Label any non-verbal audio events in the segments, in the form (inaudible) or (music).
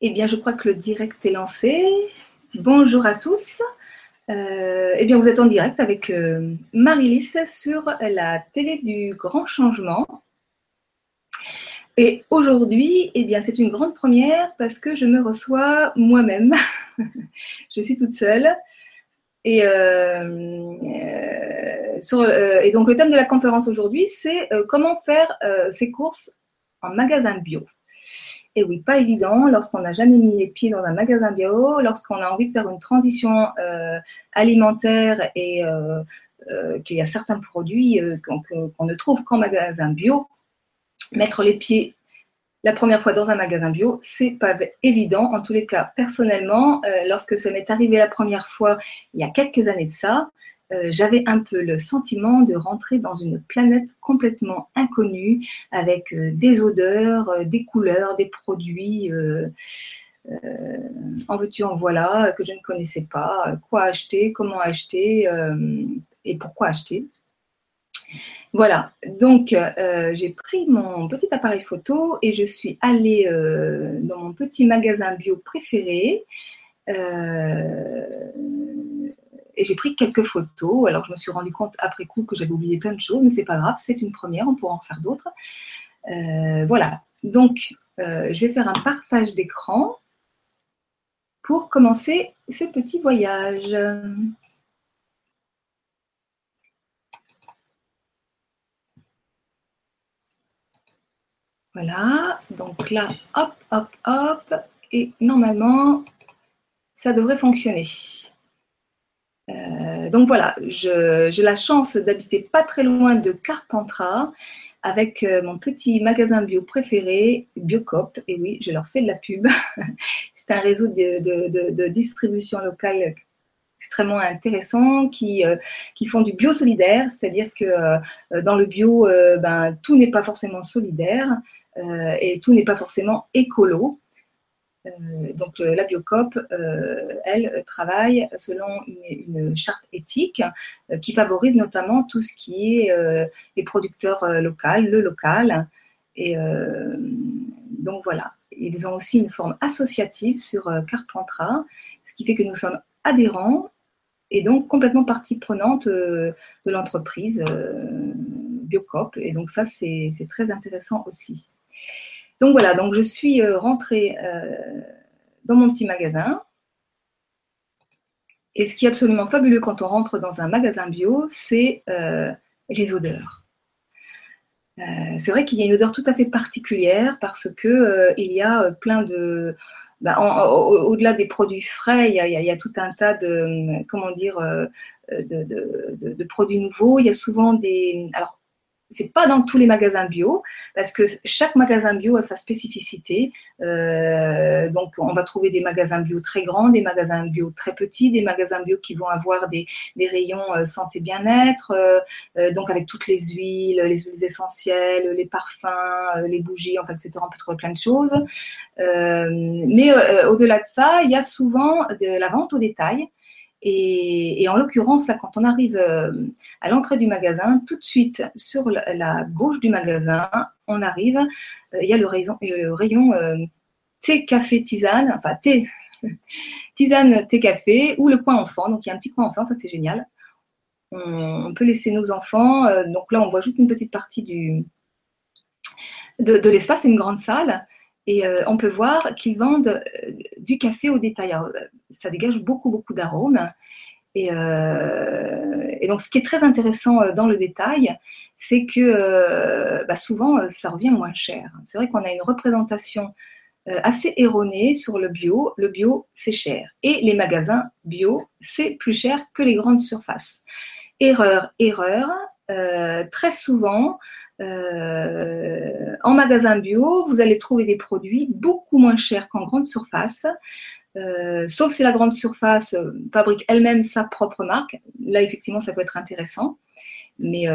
Eh bien, je crois que le direct est lancé. Bonjour à tous. Euh, eh bien, vous êtes en direct avec euh, Marie-Lys sur la télé du Grand Changement. Et aujourd'hui, eh bien, c'est une grande première parce que je me reçois moi-même. (laughs) je suis toute seule. Et, euh, et, donc, le thème de la conférence aujourd'hui, c'est comment faire ses courses en magasin bio. Et oui, pas évident lorsqu'on n'a jamais mis les pieds dans un magasin bio, lorsqu'on a envie de faire une transition euh, alimentaire et euh, euh, qu'il y a certains produits qu'on ne trouve qu'en magasin bio. Mettre les pieds la première fois dans un magasin bio, c'est pas évident. En tous les cas, personnellement, lorsque ça m'est arrivé la première fois il y a quelques années de ça, euh, j'avais un peu le sentiment de rentrer dans une planète complètement inconnue, avec euh, des odeurs, euh, des couleurs, des produits. en veux-tu, en voilà, que je ne connaissais pas, quoi acheter, comment acheter et pourquoi acheter. Voilà, donc j'ai pris mon petit appareil photo et je suis allée dans mon petit magasin bio préféré et j'ai pris quelques photos. Alors, je me suis rendu compte après coup que j'avais oublié plein de choses, mais c'est pas grave, c'est une première, on pourra en faire d'autres. Euh, voilà. Donc, euh, je vais faire un partage d'écran pour commencer ce petit voyage. Voilà, donc là, hop, hop, hop, et normalement, ça devrait fonctionner. Euh, donc voilà, j'ai la chance d'habiter pas très loin de Carpentras avec euh, mon petit magasin bio préféré, Biocop. Et oui, je leur fais de la pub. (laughs) C'est un réseau de, distribution locale extrêmement intéressant qui, euh, qui font du bio solidaire, c'est-à-dire que dans le bio, ben, tout n'est pas forcément solidaire et tout n'est pas forcément écolo. Euh, donc la Biocop, euh, elle, travaille selon une, charte éthique euh, qui favorise notamment tout ce qui est les producteurs locaux, le local. Et donc voilà, ils ont aussi une forme associative sur Carpentras, ce qui fait que nous sommes adhérents et donc complètement partie prenante de l'entreprise Biocop. Et donc ça, c'est très intéressant aussi. Donc voilà, donc je suis euh, rentrée euh, dans mon petit magasin. Et ce qui est absolument fabuleux quand on rentre dans un magasin bio, c'est euh, les odeurs. c'est vrai qu'il y a une odeur tout à fait particulière parce que il y a plein de, bah, au-delà des produits frais, il y, a, tout un tas de, comment dire, de, produits nouveaux. Il y a souvent des, alors c'est pas dans tous les magasins bio parce que chaque magasin bio a sa spécificité. Euh, donc, on va trouver des magasins bio très grands, des magasins bio très petits, des magasins bio qui vont avoir des, rayons euh, santé bien-être, euh, donc avec toutes les huiles, les huiles essentielles, les parfums, les bougies, enfin, etc. On peut trouver plein de choses. mais au-delà de ça, il y a souvent de la vente au détail. Et, en l'occurrence, là, quand on arrive euh, à l'entrée du magasin, tout de suite sur la, gauche du magasin, on arrive, euh, il y a le rayon, le rayon euh, thé, café, tisane, enfin thé, (laughs) tisane, thé, café, ou le coin enfant. Donc il y a un petit coin enfant, ça c'est génial. On, peut laisser nos enfants. donc là, on voit juste une petite partie du, de, de l'espace, une grande salle. Et euh, on peut voir qu'ils vendent euh, du café au détail. Euh, ça dégage beaucoup, beaucoup d'arômes. Et, donc, ce qui est très intéressant dans le détail, c'est que bah, souvent, ça revient moins cher. C'est vrai qu'on a une représentation assez erronée sur le bio. Le bio, c'est cher. Et les magasins bio, c'est plus cher que les grandes surfaces. Erreur, erreur. très souvent, euh, en magasin bio, vous allez trouver des produits beaucoup moins chers qu'en grande surface. Euh, sauf si la grande surface euh, fabrique elle-même sa propre marque. Là, effectivement, ça peut être intéressant. Mais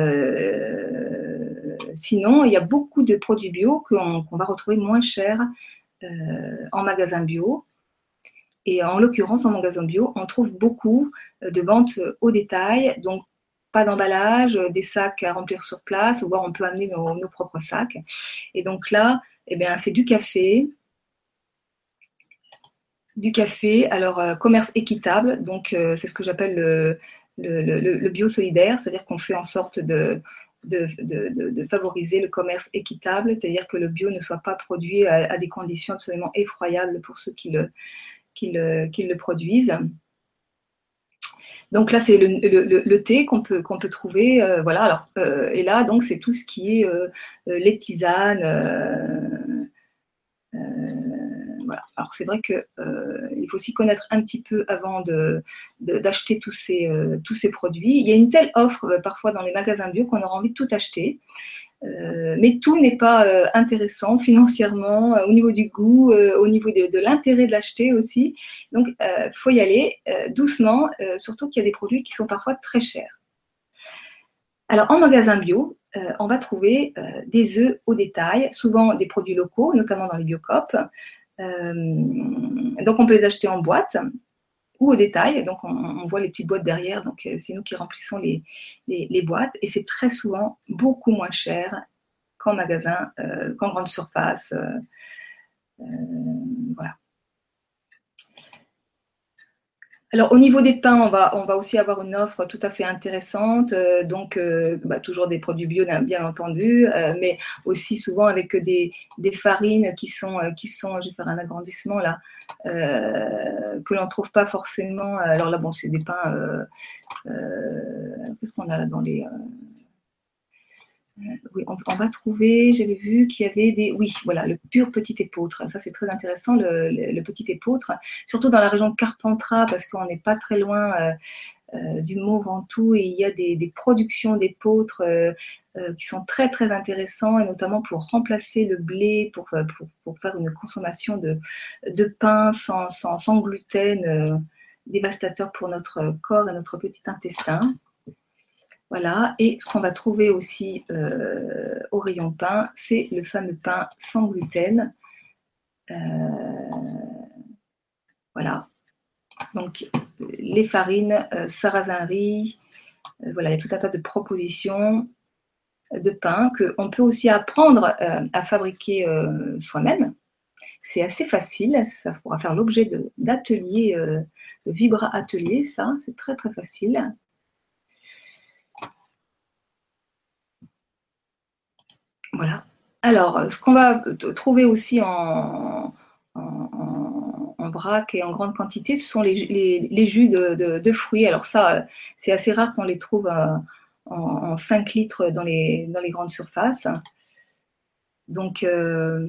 sinon, il y a beaucoup de produits bio qu'on va retrouver moins chers en magasin bio. Et en l'occurrence, en magasin bio, on trouve beaucoup de ventes au détail, donc pas d'emballage, euh, des sacs à remplir sur place, ou on peut amener nos, propres sacs. Et donc là, eh bien, c'est du café, du café. Alors, commerce équitable, donc c'est ce que j'appelle le, le, bio solidaire, c'est-à-dire qu'on fait en sorte de, favoriser le commerce équitable, c'est-à-dire que le bio ne soit pas produit à, des conditions absolument effroyables pour ceux qui le produisent. Donc là, c'est le, thé qu'on peut, peut trouver. Euh, voilà. Alors, euh, et là, donc, c'est tout ce qui est euh, les tisanes. voilà. Alors, c'est vrai qu'il il faut s'y connaître un petit peu avant de, d'acheter tous, ces, tous ces produits. Il y a une telle offre parfois dans les magasins bio qu'on aura envie de tout acheter. Euh, mais tout n'est pas euh, intéressant financièrement, euh, au niveau du goût, au niveau de, l'intérêt de l'acheter aussi. Donc, il faut y aller doucement, surtout qu'il y a des produits qui sont parfois très chers. Alors, en magasin bio, on va trouver des œufs au détail, souvent des produits locaux, notamment dans les biocopes. donc, on peut les acheter en boîte au détail. Donc, on, voit les petites boîtes derrière. Donc, euh, c'est nous qui remplissons les, les, boîtes. Et c'est très souvent beaucoup moins cher qu'en magasin, euh, qu'en grande surface. Euh, voilà. Alors au niveau des pains, on va, on va aussi avoir une offre tout à fait intéressante, euh, donc euh, bah, toujours des produits bio bien entendu, euh, mais aussi souvent avec des, farines qui sont, qui sont, je vais faire un agrandissement là, que l'on ne trouve pas forcément. Alors là, bon, c'est des pains, qu'est-ce qu'on a là dans les oui, on, va trouver, j'avais vu qu'il y avait des. Oui, voilà, le pur petit épeautre. Ça, c'est très intéressant, le, petit épeautre. Surtout dans la région de Carpentras, parce qu'on n'est pas très loin euh, euh, du Mont Ventoux et il y a des, productions d'épeautres euh, qui sont très, très intéressants, et notamment pour remplacer le blé, pour, faire une consommation de, pain sans gluten, dévastateur pour notre corps et notre petit intestin. Voilà, et ce qu'on va trouver aussi euh, au rayon pain, c'est le fameux pain sans gluten. Euh, voilà, donc les farines, euh, sarrasin riz, voilà, il y a tout un tas de propositions de pain qu'on peut aussi apprendre à fabriquer soi-même. C'est assez facile, ça pourra faire l'objet d'ateliers, de, de vibra ateliers, ça, c'est très très facile. Voilà. Alors, ce qu'on va trouver aussi en, vrac et en grande quantité, ce sont les, jus de, fruits. Alors ça, c'est assez rare qu'on les trouve euh, en, 5 litres dans les, grandes surfaces. Donc, euh,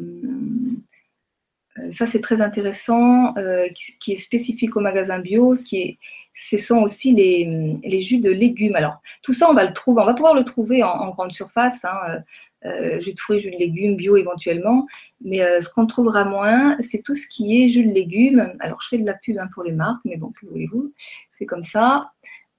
ça, c'est très intéressant, euh, qui, est spécifique au magasin bio. Ce, qui est, ce sont aussi les, jus de légumes. Alors, tout ça, on va le trouver, on va pouvoir le trouver en, grande surface. Hein, euh, jus de fruits, jus de légumes, bio éventuellement. Mais euh, ce qu'on trouvera moins, c'est tout ce qui est jus de légumes. Alors, je fais de la pub hein, pour les marques, mais bon, que voulez-vous, c'est comme ça.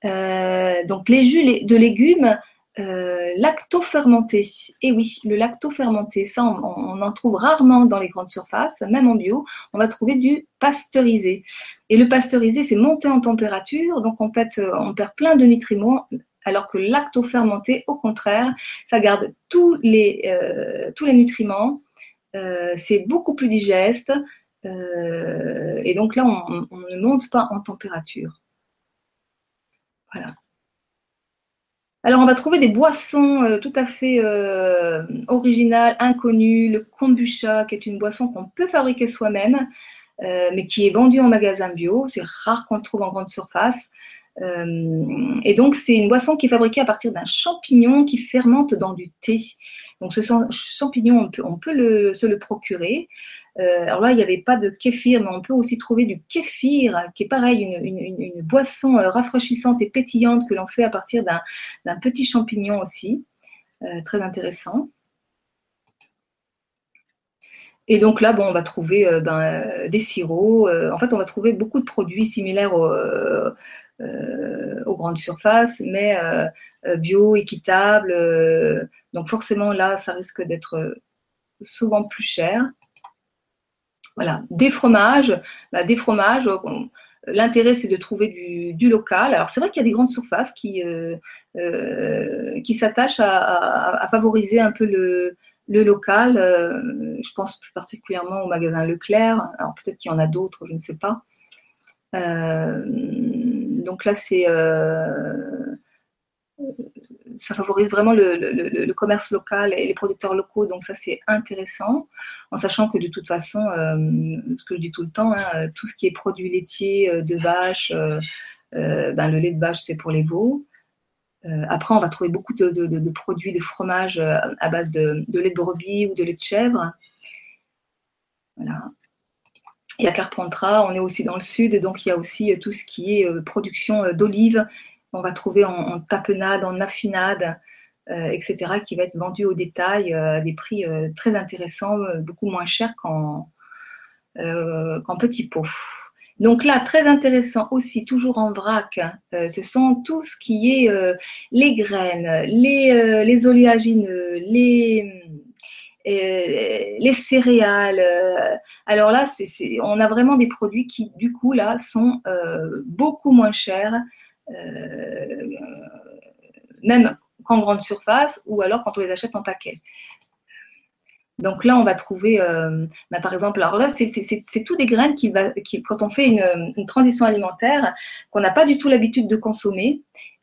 Euh, donc, les jus de légumes lacto-fermentés. Et oui, le lacto-fermenté, ça, on, en trouve rarement dans les grandes surfaces, même en bio. On va trouver du pasteurisé. Et le pasteurisé, c'est monté en température, donc en fait, on perd plein de nutriments, alors que lacto-fermenté, au contraire, ça garde tous les, euh, nutriments, euh, c'est beaucoup plus digeste, euh, et donc là, on, ne monte pas en température. Voilà. Alors, on va trouver des boissons tout à fait originales, inconnues. Le kombucha, qui est une boisson qu'on peut fabriquer soi-même, mais qui est vendue en magasin bio. C'est rare qu'on le trouve en grande surface. Euh, et donc, c'est une boisson qui est fabriquée à partir d'un champignon qui fermente dans du thé. Donc, ce champignon, on peut, se le procurer. Euh, alors là, il n'y avait pas de kéfir, mais on peut aussi trouver du kéfir, qui est pareil, une, boisson euh, rafraîchissante et pétillante que l'on fait à partir d'un petit champignon aussi. Euh, très intéressant. Et donc là, bon, on va trouver ben, des sirops. en fait, on va trouver beaucoup de produits similaires au, aux grandes surfaces, mais bio, équitable. donc forcément là, ça risque d'être souvent plus cher. Voilà, des fromages, bah, des fromages. L'intérêt, c'est de trouver du, local. Alors, c'est vrai qu'il y a des grandes surfaces qui, qui s'attachent à, favoriser un peu le, le local, je pense plus particulièrement au magasin Leclerc, alors peut-être qu'il y en a d'autres, je ne sais pas. donc là, c'est ça favorise vraiment le, commerce local et les producteurs locaux, donc ça c'est intéressant, en sachant que de toute façon, euh, ce que je dis tout le temps, hein, tout ce qui est produits laitiers euh, de vache, euh, ben, le lait de vache c'est pour les veaux. après, on va trouver beaucoup de, produits de fromage à base de, lait de brebis ou de lait de chèvre. Voilà. Et à Carpentras, on est aussi dans le sud, donc il y a aussi tout ce qui est production d'olives on va trouver en, tapenade, en affinade, euh, etc., qui va être vendu au détail euh, à des prix euh, très intéressants, beaucoup moins chers qu'en petit pot. Donc là, très intéressant aussi, toujours en vrac, ce sont tout ce qui est les graines, les, oléagineux, les, les céréales. alors là, on a vraiment des produits qui, du coup, là, sont beaucoup moins chers même qu'en grande surface ou alors quand on les achète en paquet. Donc là, on va trouver, euh, bah, par exemple, alors là, c'est tout des graines qui, quand on fait une, transition alimentaire, qu'on n'a pas du tout l'habitude de consommer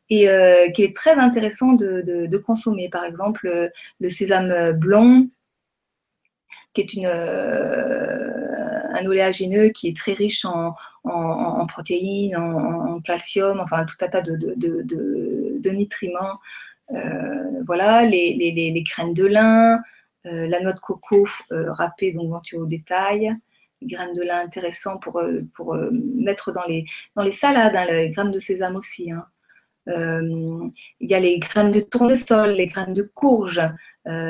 et euh, qui est très intéressant de, consommer. Par exemple, le sésame blanc, qui est une, un oléagineux qui est très riche en, en, protéines, en, calcium, enfin tout un tas de, de, nutriments. Euh, voilà, les, les, les, graines de lin, euh, la noix de coco euh, râpée, donc venture au détail, les graines de lin intéressantes pour, pour mettre dans les, dans les salades, hein, les graines de sésame aussi. Hein. il y a les graines de tournesol, les graines de courge,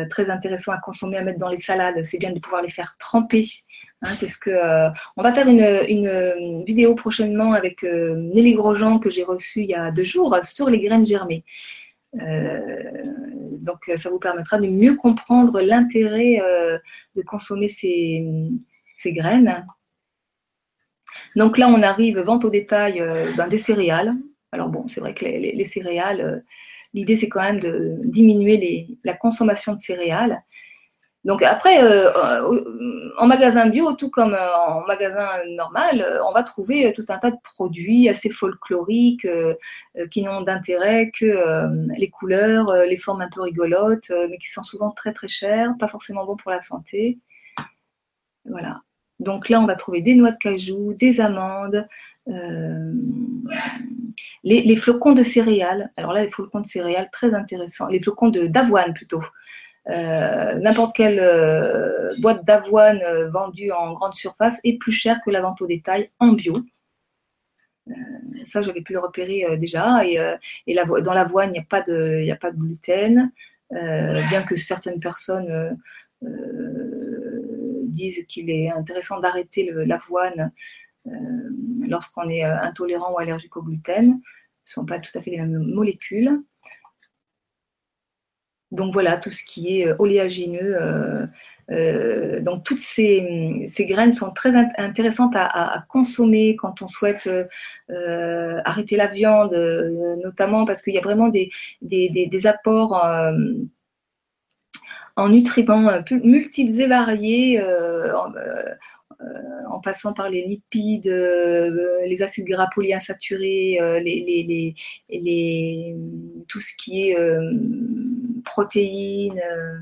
très intéressant à consommer, à mettre dans les salades. C'est bien de pouvoir les faire tremper Hein, euh, on va faire une, vidéo prochainement avec euh, Nelly Grosjean que j'ai reçue il y a deux jours sur les graines germées. Euh, donc ça vous permettra de mieux comprendre l'intérêt de consommer ces, graines. Donc là on arrive vente au détail ben, des céréales. Alors bon c'est vrai que les, céréales, l'idée c'est quand même de diminuer la consommation de céréales donc après, euh, euh, en magasin bio, tout comme euh, en magasin normal, on va trouver tout un tas de produits assez folkloriques qui n'ont d'intérêt que les couleurs, les formes un peu rigolotes, mais qui sont souvent très très chères, pas forcément bons pour la santé. Voilà. Donc là, on va trouver des noix de cajou, des amandes, les, flocons de céréales. Alors là, les flocons de céréales, très intéressants. Les flocons d'avoine plutôt. Euh, n'importe quelle euh, boîte d'avoine euh, vendue en grande surface est plus chère que la vente au détail en bio. ça, j'avais pu le repérer déjà. Et, dans l'avoine, il n'y a, a pas de gluten, bien que certaines personnes disent qu'il est intéressant d'arrêter l'avoine lorsqu'on est intolérant ou allergique au gluten. Ce ne sont pas tout à fait les mêmes molécules. Donc voilà, tout ce qui est euh, oléagineux. Euh, euh, donc toutes ces, graines sont très intéressantes à, consommer quand on souhaite arrêter la viande, notamment parce qu'il y a vraiment des, apports en nutriments multiples et variés, en, passant par les lipides, les acides gras polyinsaturés, tout ce qui est protéines. Euh.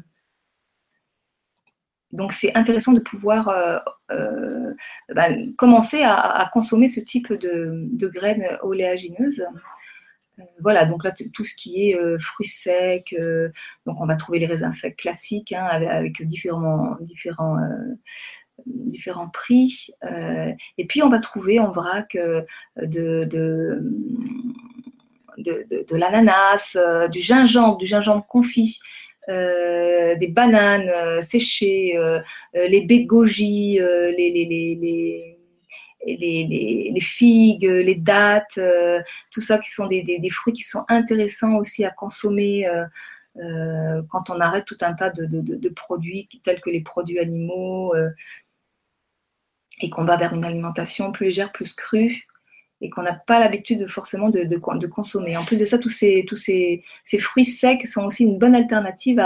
Donc c'est intéressant de pouvoir euh, euh, bah, commencer à, consommer ce type de, graines oléagineuses. voilà, donc là tout ce qui est fruits secs, donc on va trouver les raisins secs classiques hein, avec, différents, différents, différents prix. et puis on va trouver en vrac de, de de, l'ananas, euh, du gingembre, du gingembre confit, euh, des bananes euh, séchées, les baies les, figues, les dattes, tout ça qui sont des, fruits qui sont intéressants aussi à consommer quand on arrête tout un tas de, produits tels que les produits animaux et qu'on va vers une alimentation plus légère, plus crue et qu'on n'a pas l'habitude forcément de, consommer. En plus de ça, tous ces, fruits secs sont aussi une bonne alternative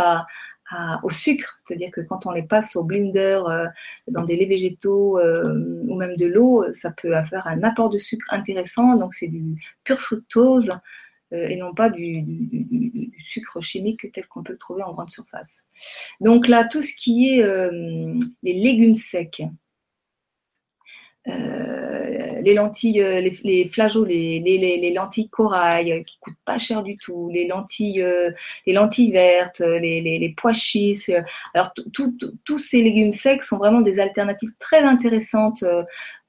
au sucre, c'est-à-dire que quand on les passe au blender dans des laits végétaux ou même de l'eau, ça peut faire un apport de sucre intéressant. Donc c'est du pur fructose et non pas du, du sucre chimique tel qu'on peut le trouver en grande surface. Donc là, tout ce qui est les légumes secs, euh, les lentilles, euh, les, les les, les, les, lentilles corail euh, qui coûtent pas cher du tout, les lentilles, les lentilles vertes, les, les pois chiches. Alors tous ces légumes secs sont vraiment des alternatives très intéressantes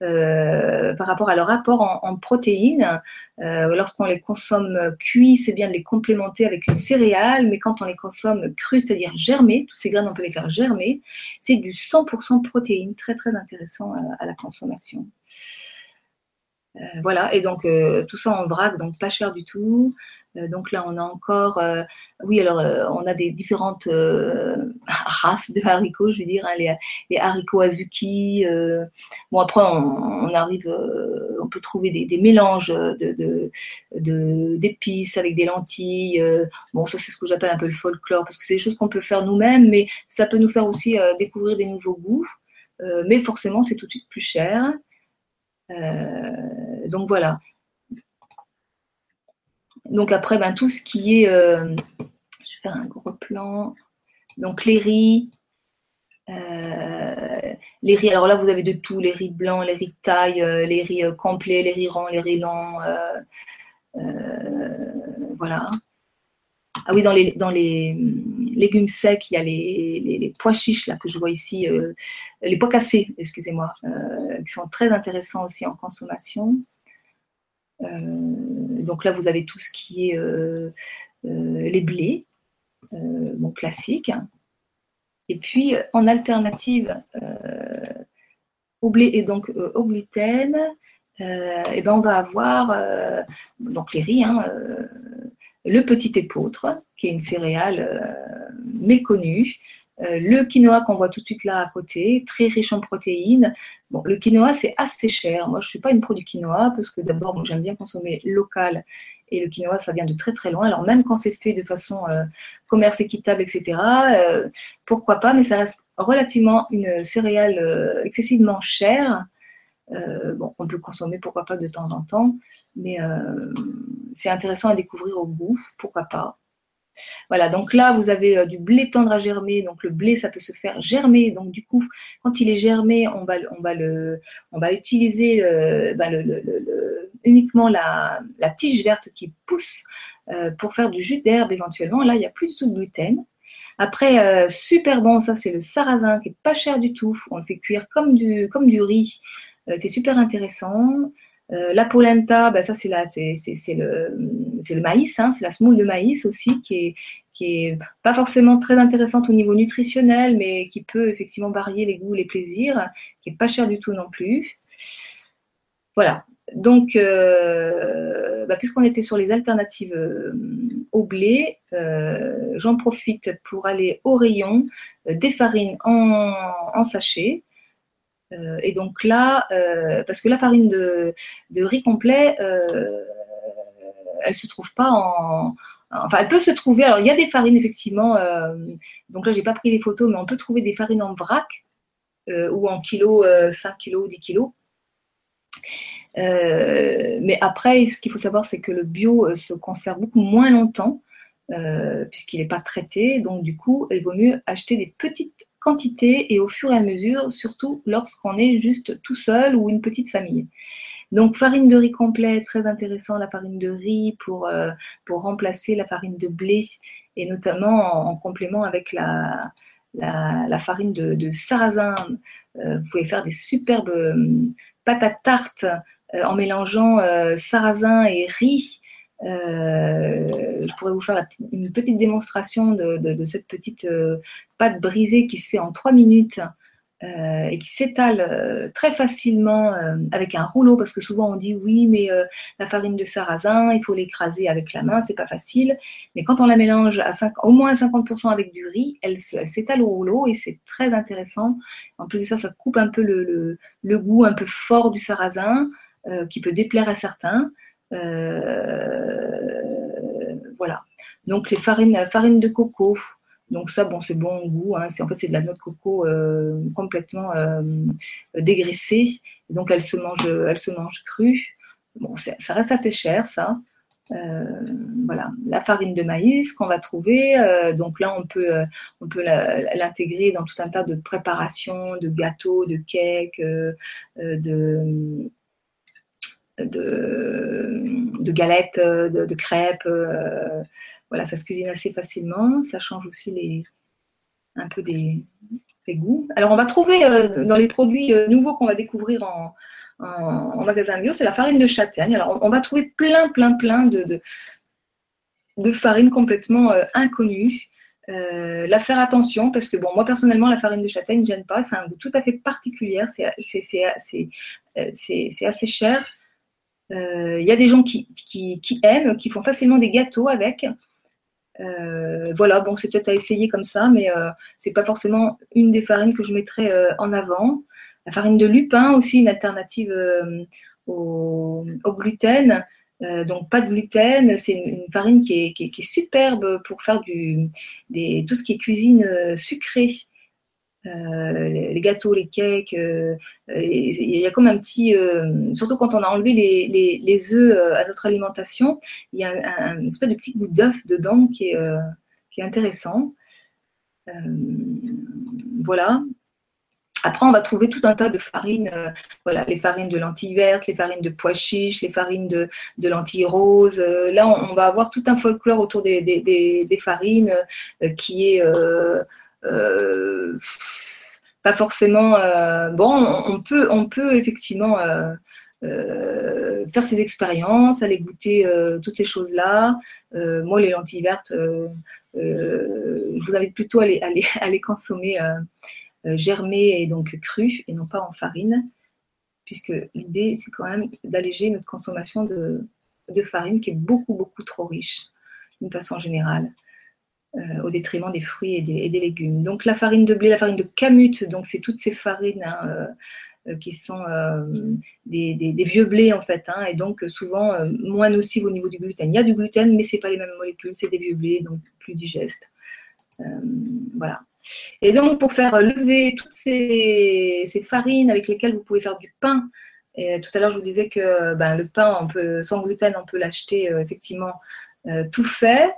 euh, par rapport à leur apport en, protéines. Euh, Lorsqu'on les consomme cuits, c'est bien de les complémenter avec une céréale, mais quand on les consomme crus, c'est-à-dire germés, toutes ces graines, on peut les faire germer, c'est du 100% protéines, très très intéressant à, à la consommation. Euh, voilà, et donc euh, tout ça en vrac, donc pas cher du tout. Euh, donc là, on a encore, euh, oui, alors on a des différentes (laughs) races de haricots, je veux dire, hein, les, haricots azuki. bon, après, on, arrive, on peut trouver des, mélanges d'épices avec des lentilles. bon, ça, c'est ce que j'appelle un peu le folklore, parce que c'est des choses qu'on peut faire nous-mêmes, mais ça peut nous faire aussi découvrir des nouveaux goûts. mais forcément, c'est tout de suite plus cher. donc voilà. Donc après, ben, tout ce qui est, euh, je vais faire un gros plan. Donc les riz, euh, les riz. Alors là, vous avez de tout, les riz blancs, les riz de taille, euh, les riz complets, les riz ronds, les riz longs. voilà. Ah oui, dans les, dans les légumes secs, il y a les, pois chiches là que je vois ici, les pois cassés, excusez-moi, qui sont très intéressants aussi en consommation. Euh, donc là, vous avez tout ce qui est euh, euh, les blés, bon, classique. Et puis, en alternative au blé et donc au gluten, et ben on va avoir donc les riz, hein, le petit épeautre, qui est une céréale méconnue, euh, le quinoa qu'on voit tout de suite là à côté, très riche en protéines. Le quinoa, c'est assez cher. Moi, je ne suis pas une pro du quinoa parce que d'abord, j'aime bien consommer local et le quinoa, ça vient de très très loin. Alors, même quand c'est fait de façon euh, commerce équitable, etc., euh, pourquoi pas, mais ça reste relativement une céréale excessivement chère. on peut consommer, pourquoi pas, de temps en temps, mais c'est intéressant à découvrir au goût, pourquoi pas. Voilà, donc là, vous avez euh, du blé tendre à germer. Donc le blé, ça peut se faire germer. Donc du coup, quand il est germé, on va, on va, le, on va utiliser euh, ben, uniquement la, tige verte qui pousse euh, pour faire du jus d'herbe éventuellement. Là, il n'y a plus du tout de gluten. Après, super bon, ça c'est le sarrasin qui est pas cher du tout. On le fait cuire comme du, comme du riz. c'est super intéressant. La polenta, ben ça c'est c'est le, le maïs, hein, c'est la semoule de maïs aussi qui est, qui est pas forcément très intéressante au niveau nutritionnel, mais qui peut effectivement varier les goûts, les plaisirs, qui est pas cher du tout non plus. Voilà. Donc, euh, bah, puisqu'on était sur les alternatives euh, au blé, j'en profite pour aller au rayon des farines en, en sachet. Euh, et donc là, euh, parce que la farine de, riz complet, euh, elle se trouve pas en, Enfin, elle peut se trouver. Alors, il y a des farines, effectivement. donc là, j'ai pas pris les photos, mais on peut trouver des farines en vrac ou en kilos, 5 kilos, 10 kilos. mais après, ce qu'il faut savoir, c'est que le bio se conserve beaucoup moins longtemps puisqu'il n'est pas traité. Donc, du coup, il vaut mieux acheter des petites quantité et au fur et à mesure, surtout lorsqu'on est juste tout seul ou une petite famille. Donc farine de riz complet, très intéressant, la farine de riz pour, euh, remplacer la farine de blé et notamment en, complément avec la, farine de, sarrasin. Euh, vous pouvez faire des superbes euh, pâtes à tarte en mélangeant sarrasin et riz. Je pourrais vous faire une petite démonstration de, cette petite pâte brisée qui se fait en 3 minutes euh, et qui s'étale très facilement avec un rouleau parce que souvent on dit oui mais la farine de sarrasin il faut l'écraser avec la main c'est pas facile mais quand on la mélange à 5, au moins 50% avec du riz elle, s'étale au rouleau et c'est très intéressant. En plus de ça ça coupe un peu le, le goût un peu fort du sarrasin qui peut déplaire à certains. Euh, voilà. Donc les farines, farine de coco, Donc ça, bon, c'est bon goût. Hein. en fait, c'est de la noix de coco complètement dégraissée. Donc elle se mange, elle se mange crue. Bon, ça reste assez cher, ça. Euh, voilà, la farine de maïs qu'on va trouver. Euh, donc là, on peut, euh, on peut l'intégrer dans tout un tas de préparations, de gâteaux, de cakes, de, galettes, de, crêpes. Voilà, ça se cuisine assez facilement. Ça change aussi les, un peu des, goûts. Alors, on va trouver dans les produits nouveaux qu'on va découvrir en, magasin bio, c'est la farine de châtaigne. Alors, on, va trouver plein, plein, plein de, de, farines complètement euh, inconnues. Euh, la faire attention parce que bon moi personnellement la farine de châtaigne ne gêne pas, c'est un goût tout à fait particulier, c'est euh, assez cher. Il y a des gens qui, qui, aiment, qui font facilement des gâteaux avec. Voilà, bon c'est peut-être à essayer comme ça, mais c'est pas forcément une des farines que je mettrais en avant. La farine de lupin aussi, une alternative euh, au, gluten. Euh, donc pas de gluten, c'est une, farine qui est, superbe pour faire du, tout ce qui est cuisine euh, les, gâteaux, les cakes, il y a comme un petit, surtout quand on a enlevé les, œufs à notre alimentation, il y a un, espèce de petit goût d'œuf dedans qui est, qui intéressant. voilà, après, on va trouver tout un tas de farines, euh, voilà, les farines de lentilles vertes, les farines de pois chiches, les farines de, lentilles roses. Euh, là, on, va avoir tout un folklore autour des, farines euh, qui est pas forcément bon. On peut, on peut effectivement faire ces expériences, aller goûter toutes ces choses-là. moi, les lentilles vertes, je vous invite plutôt à les, (laughs) consommer euh, germé et donc cru et non pas en farine, puisque l'idée c'est quand même d'alléger notre consommation de, farine qui est beaucoup beaucoup trop riche d'une façon générale. Euh, au détriment des fruits et des, légumes. Donc la farine de blé, la farine de camute, donc c'est toutes ces farines hein, euh, qui sont des, vieux blés en fait, hein, et donc souvent moins nocives au niveau du gluten. Il y a du gluten, mais c'est pas les mêmes molécules, c'est des vieux blés, donc plus digestes. voilà. Et donc, pour faire lever toutes ces, farines avec lesquelles vous pouvez faire du pain, et tout à l'heure, je vous disais que ben, le pain, sans gluten, on peut l'acheter euh, effectivement euh, tout fait,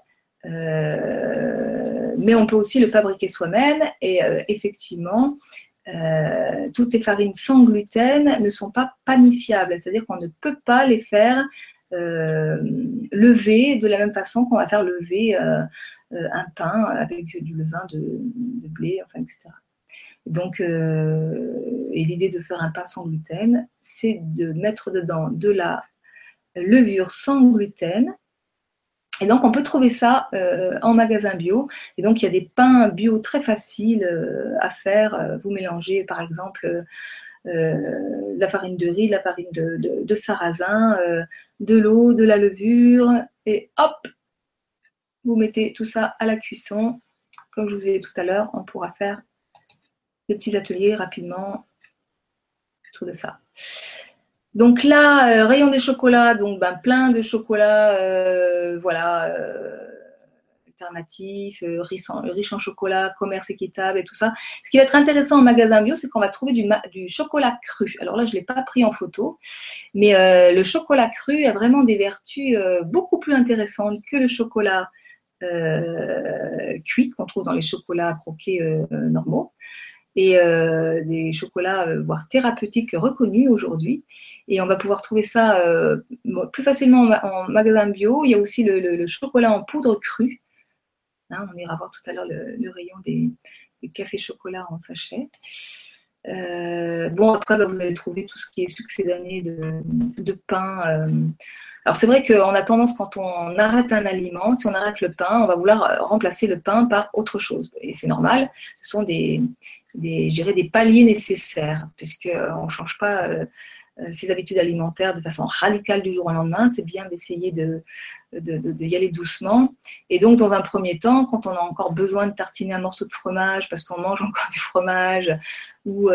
euh, mais on peut aussi le fabriquer soi-même. Et effectivement, toutes les farines sans gluten ne sont pas panifiables, c'est-à-dire qu'on ne peut pas les faire lever de la même façon qu'on va faire lever euh, un pain avec du levain de, blé, enfin, etc. Donc, euh, et l'idée de faire un pain sans gluten, c'est de mettre dedans de la levure sans gluten. Et donc, on peut trouver ça euh, en magasin bio. Et donc, il y a des pains bio très faciles à faire. Vous mélangez, par exemple, la farine de riz, la farine de sarrasin, de l'eau, de la levure, et hop, vous mettez tout ça à la cuisson. Comme je vous ai dit tout à l'heure, on pourra faire des petits ateliers rapidement autour de ça. Donc là, euh, rayon des chocolats, donc ben, plein de chocolats, euh, voilà, euh, alternatifs, riches en, chocolat, commerce équitable et tout ça. Ce qui va être intéressant en magasin bio, c'est qu'on va trouver du, chocolat cru. Alors là, je ne l'ai pas pris en photo, mais le chocolat cru a vraiment des vertus beaucoup plus intéressantes que le chocolat euh, cuits qu'on trouve dans les chocolats croqués euh, normaux et euh, des chocolats, voire thérapeutiques reconnus aujourd'hui. Et on va pouvoir trouver ça plus facilement en, magasin bio. Il y a aussi le, chocolat en poudre crue. Hein, on ira voir tout à l'heure le, rayon des, cafés chocolat en sachet. bon, après, vous allez trouver tout ce qui est succédané de, de pain alors c'est vrai qu'on a tendance quand on arrête un aliment, si on arrête le pain, on va vouloir euh, remplacer le pain par autre chose. Et c'est normal, ce sont des, des, paliers nécessaires, puisqu'on euh, ne change pas euh, ses habitudes alimentaires de façon radicale du jour au lendemain. C'est bien d'essayer de, de, y aller doucement. Et donc, dans un premier temps, quand on a encore besoin de tartiner un morceau de fromage parce qu'on mange (laughs) encore du fromage, ou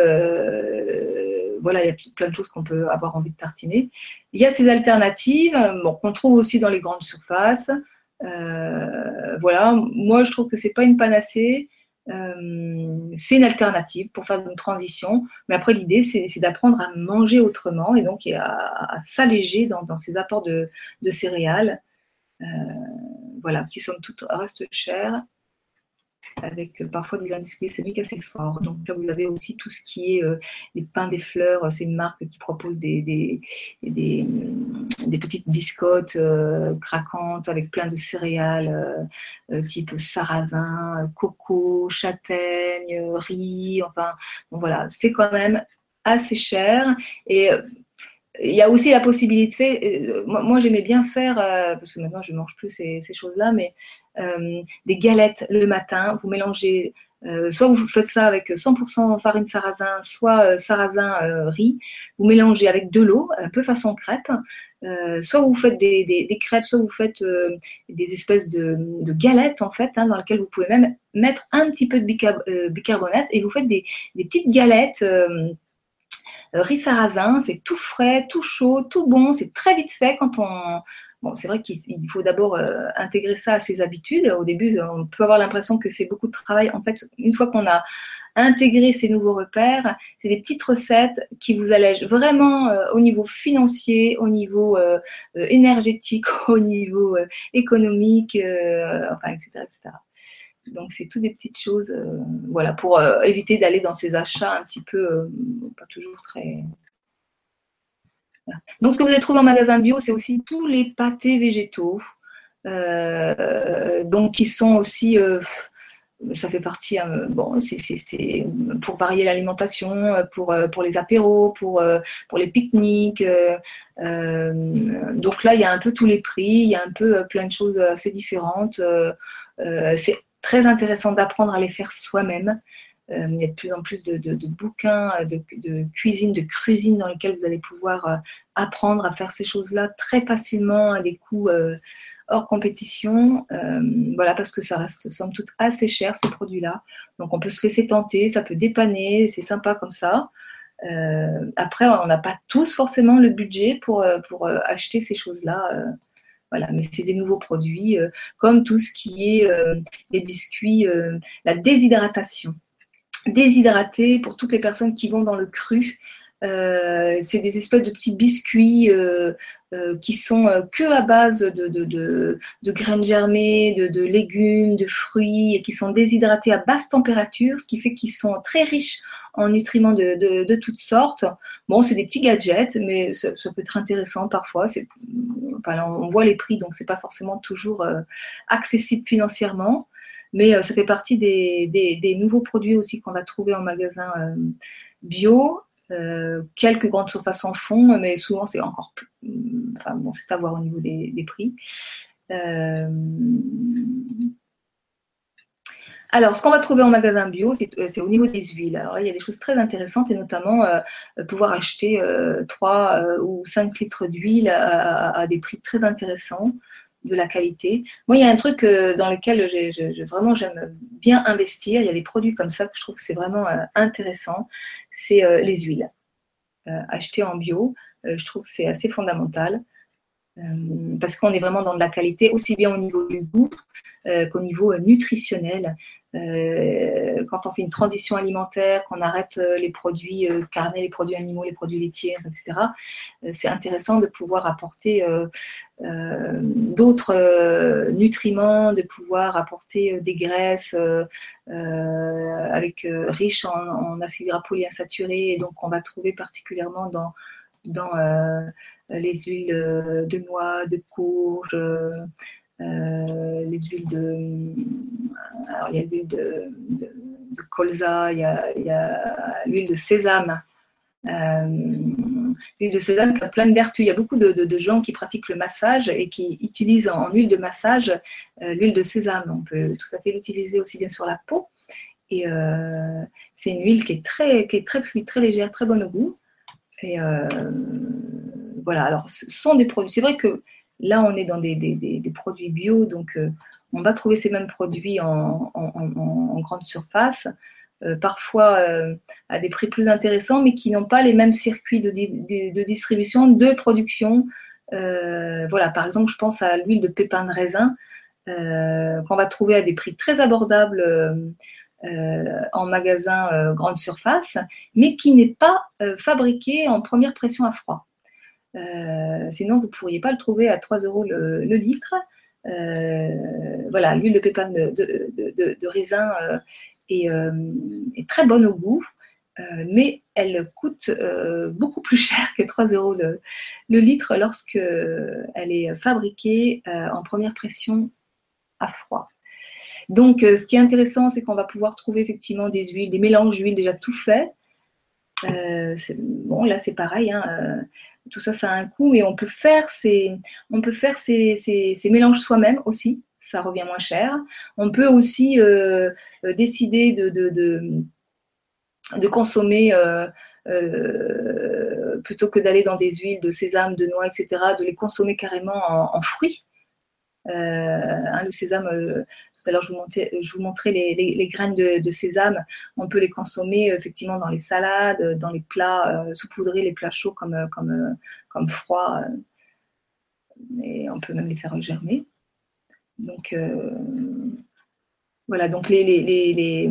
voilà, il y a plein de choses qu'on peut avoir envie de tartiner. Il y a ces alternatives qu'on trouve aussi dans les grandes surfaces. voilà, moi je trouve que c'est pas une panacée. C'est une alternative pour faire une transition. Mais après, l'idée, c'est d'apprendre à manger autrement et donc à, s'alléger dans, dans, ces apports de, de céréales. voilà, qui somme toute restent chers avec euh, parfois des indices glycémiques assez forts. Donc là, vous avez aussi tout ce qui est euh, les pains des fleurs. C'est une marque qui propose des, des, des, des petites biscottes euh, craquantes avec plein de céréales type sarrasin, coco, châtaigne, riz. Enfin, bon, voilà, c'est quand même assez cher. Et il y a aussi la possibilité, euh, moi, j'aimais bien faire, euh, parce que maintenant je ne mange plus ces, choses-là, mais euh, des galettes le matin. Vous mélangez, soit vous faites ça avec 100% farine sarrasin, soit sarrasin riz. Vous mélangez avec de l'eau, un peu façon crêpe. soit vous faites des, crêpes, soit vous faites des espèces de, galettes en fait, hein, dans lesquelles vous pouvez même mettre un petit peu de bicarbonate et vous faites des, petites galettes riz sarrasin, c'est tout frais, tout chaud, tout bon, c'est très vite fait quand on... Bon, c'est vrai qu'il faut d'abord euh, intégrer ça à ses habitudes. Au début, on peut avoir l'impression que c'est beaucoup de travail. En fait, une fois qu'on a intégré ces nouveaux repères, c'est des petites recettes qui vous allègent vraiment euh, au niveau financier, au niveau énergétique, (laughs) au niveau économique, etc., etc. Donc, c'est toutes des petites choses euh, voilà, pour euh, éviter d'aller dans ces achats un petit peu, euh, pas toujours très. Donc, ce que vous allez trouver en magasin bio, c'est aussi tous les pâtés végétaux, donc qui sont aussi ça fait partie, bon, c'est pour varier l'alimentation, pour, pour les apéros, pour, pour les pique-niques. donc là, il y a un peu tous les prix, il y a un peu plein de choses assez différentes. c'est très intéressant d'apprendre à les faire soi-même. Euh, il y a de plus en plus de, bouquins de, cuisine, de cuisine dans lesquels vous allez pouvoir euh, apprendre à faire ces choses-là très facilement à des coûts euh, hors compétition. voilà, parce que ça reste somme toute assez cher ces produits-là. Donc on peut se laisser tenter, ça peut dépanner, c'est sympa comme ça. après, on n'a pas tous forcément le budget pour acheter ces choses-là voilà, mais c'est des nouveaux produits, euh, comme tout ce qui est euh, les biscuits, euh, la déshydratation. Déshydrater pour toutes les personnes qui vont dans le cru. C'est des espèces de petits biscuits qui sont que à base de, de, graines germées, de, légumes, de fruits, et qui sont déshydratés à basse température, ce qui fait qu'ils sont très riches en nutriments de, toutes sortes. Bon, c'est des petits gadgets, mais ça, peut être intéressant parfois. C'est, on voit les prix, donc c'est pas forcément toujours euh, accessible financièrement. Mais euh, ça fait partie des, nouveaux produits aussi qu'on va trouver en magasin euh, bio. Quelques grandes surfaces en font, mais souvent c'est encore plus. Enfin, bon, c'est à voir au niveau des, prix. Alors, ce qu'on va trouver en magasin bio, euh, c'est au niveau des huiles. Alors il y a des choses très intéressantes et notamment euh, euh, pouvoir acheter 3 ou 5 litres d'huile à, des prix très intéressants, de la qualité. Moi, il y a un truc dans lequel vraiment j'aime bien investir. Il y a des produits comme ça que je trouve que c'est vraiment intéressant. C'est les huiles. acheter en bio, je trouve que c'est assez fondamental. Parce qu'on est vraiment dans de la qualité, aussi bien au niveau du goût qu'au niveau nutritionnel. Euh, quand on fait une transition alimentaire, qu'on arrête euh, les produits euh, carnés, les produits animaux, les produits laitiers, etc., c'est intéressant de pouvoir apporter d'autres nutriments, de pouvoir apporter des graisses riches en, acides gras polyinsaturés. Et donc, on va trouver particulièrement dans, dans les huiles de noix, de courge, euh, les huiles de. Alors, il y a l'huile de, colza, il y a, l'huile de sésame. Euh, l'huile de sésame a plein de vertus. Il y a beaucoup de, gens qui pratiquent le massage et qui utilisent en, huile de massage euh, l'huile de sésame. On peut tout à fait l'utiliser aussi bien sur la peau. Et c'est une huile qui est très, qui est très fluide, très légère, très bonne au goût. Et voilà, alors ce sont des produits. C'est vrai que Là, on est dans des, produits bio, donc euh, on va trouver ces mêmes produits en, grande surface, euh, parfois euh, à des prix plus intéressants, mais qui n'ont pas les mêmes circuits de, distribution, de production. voilà, par exemple, je pense à l'huile de pépins de raisin. qu'on va trouver à des prix très abordables en magasin grande surface, mais qui n'est pas fabriqué en première pression à froid. sinon, vous ne pourriez pas le trouver à 3 euros le, litre. voilà, l'huile de pépin de, raisin est, très bonne au goût. Euh, mais elle coûte euh, beaucoup plus (laughs) cher que 3 euros le, litre lorsque elle est fabriquée euh, en première pression à froid. Donc, ce qui est intéressant, c'est qu'on va pouvoir trouver effectivement des huiles, des mélanges d'huiles déjà tout faits. bon, là, c'est pareil. Hein, tout ça, ça a un coût, mais on peut faire ces, on peut faire ces, ces mélanges soi-même aussi. Ça revient moins cher. On peut aussi décider de, de de consommer euh, euh, plutôt que d'aller dans des huiles de sésame, de noix, etc., de les consommer carrément en, fruits. Euh, le sésame, tout à l'heure, je, vous montrais les, graines de, sésame. On peut les consommer effectivement dans les salades, dans les plats saupoudrés, les plats chauds comme, comme, comme froids. on peut même les faire germer. Donc, voilà, donc les, les,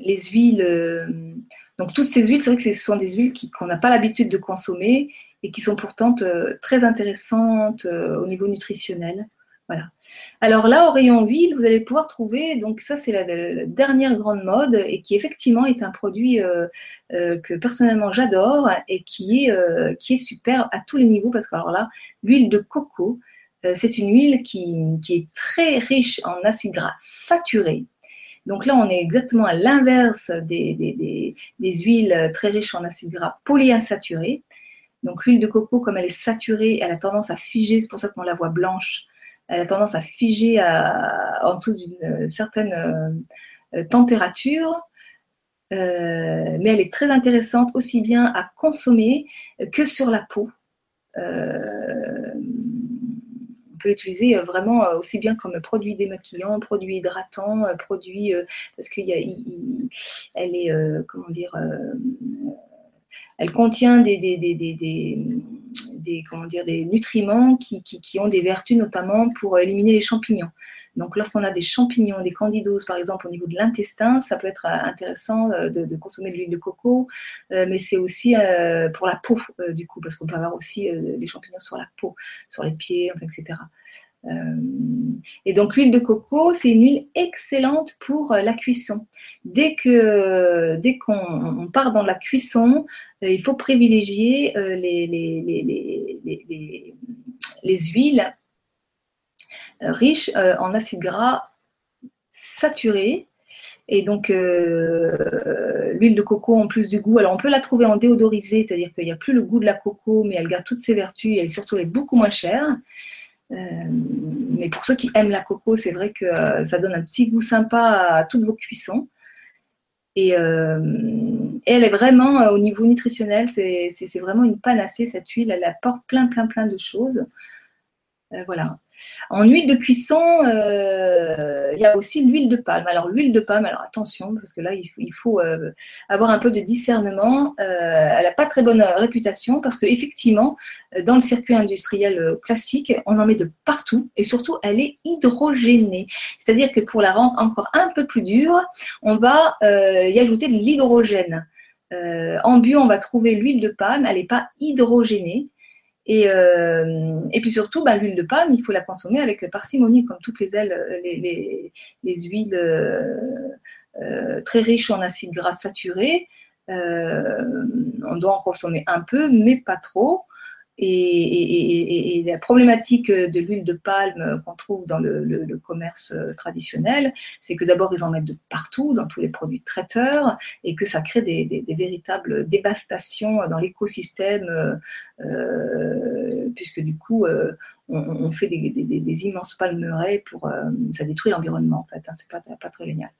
les huiles donc toutes ces huiles, c'est vrai que ce sont des huiles qu'on n'a pas l'habitude de consommer et qui sont pourtant euh, très intéressantes euh, au niveau nutritionnel. Alors là, au rayon huile, vous allez pouvoir trouver, donc ça c'est la, dernière grande mode et qui effectivement est un produit euh, que personnellement j'adore et qui est, qui est super à tous les niveaux parce que alors là, l'huile de coco, c'est une huile qui, qui, est très riche en acides gras saturés donc là, on est exactement à l'inverse des, huiles très riches en acides gras polyinsaturés. Donc l'huile de coco, comme elle est saturée, elle a tendance à figer, c'est pour ça qu'on la voit blanche, elle a tendance à figer en dessous d'une certaine euh, température. Euh, mais elle est très intéressante aussi bien à consommer que sur la peau. Euh, peut l'utiliser euh, vraiment euh, aussi bien comme produit démaquillant, produit hydratant, euh, produit parce qu'il est comment dire, elle contient des, comment dire, des nutriments qui, qui, qui, ont des vertus notamment pour éliminer les champignons. Donc, lorsqu'on a des champignons, des candidoses, par exemple, au niveau de l'intestin, ça peut être intéressant de, de consommer de l'huile de coco, mais c'est aussi pour la peau, du coup, parce qu'on peut avoir aussi des champignons sur la peau, sur les pieds, etc. et donc l'huile de coco, c'est une huile excellente pour la cuisson. Dès que dès qu'on part dans la cuisson, il faut privilégier les, les, les, les, huiles riche euh, en acides gras saturés. Et donc, euh, l'huile de coco, en plus du goût, alors on peut la trouver en déodorisée, c'est-à-dire qu'il n'y a plus le goût de la coco, mais elle garde toutes ses vertus et surtout elle est beaucoup moins chère. Euh, mais pour ceux qui aiment la coco, c'est vrai que ça donne un petit goût sympa à toutes vos cuissons. Et, elle est vraiment, au niveau nutritionnel, c'est vraiment une panacée, cette huile. Elle apporte plein, plein, plein de choses. voilà. En huile de cuisson, euh, il y a aussi l'huile de palme. Alors l'huile de palme, alors attention, parce que là, il faut, euh, avoir un peu de discernement. Euh, elle n'a pas très bonne réputation parce qu'effectivement, dans le circuit industriel classique, on en met de partout et surtout, elle est hydrogénée. C'est-à-dire que pour la rendre encore un peu plus dure, on va y ajouter de l'hydrogène. en bio, on va trouver l'huile de palme, elle n'est pas hydrogénée. Et, euh, et puis surtout, bah, l'huile de palme, il faut la consommer avec parcimonie, comme toutes les ailes, euh, les, les, les huiles euh, très riches en acides gras saturés. on doit en consommer un peu, mais pas trop. Et, la problématique de l'huile de palme qu'on trouve dans le, commerce traditionnel, c'est que d'abord ils en mettent de partout, dans tous les produits traiteurs, et que ça crée des, véritables dévastations dans l'écosystème, euh, puisque du coup on, fait des, immenses palmeraies pour ça détruit l'environnement en fait. Hein, c'est pas, pas très génial.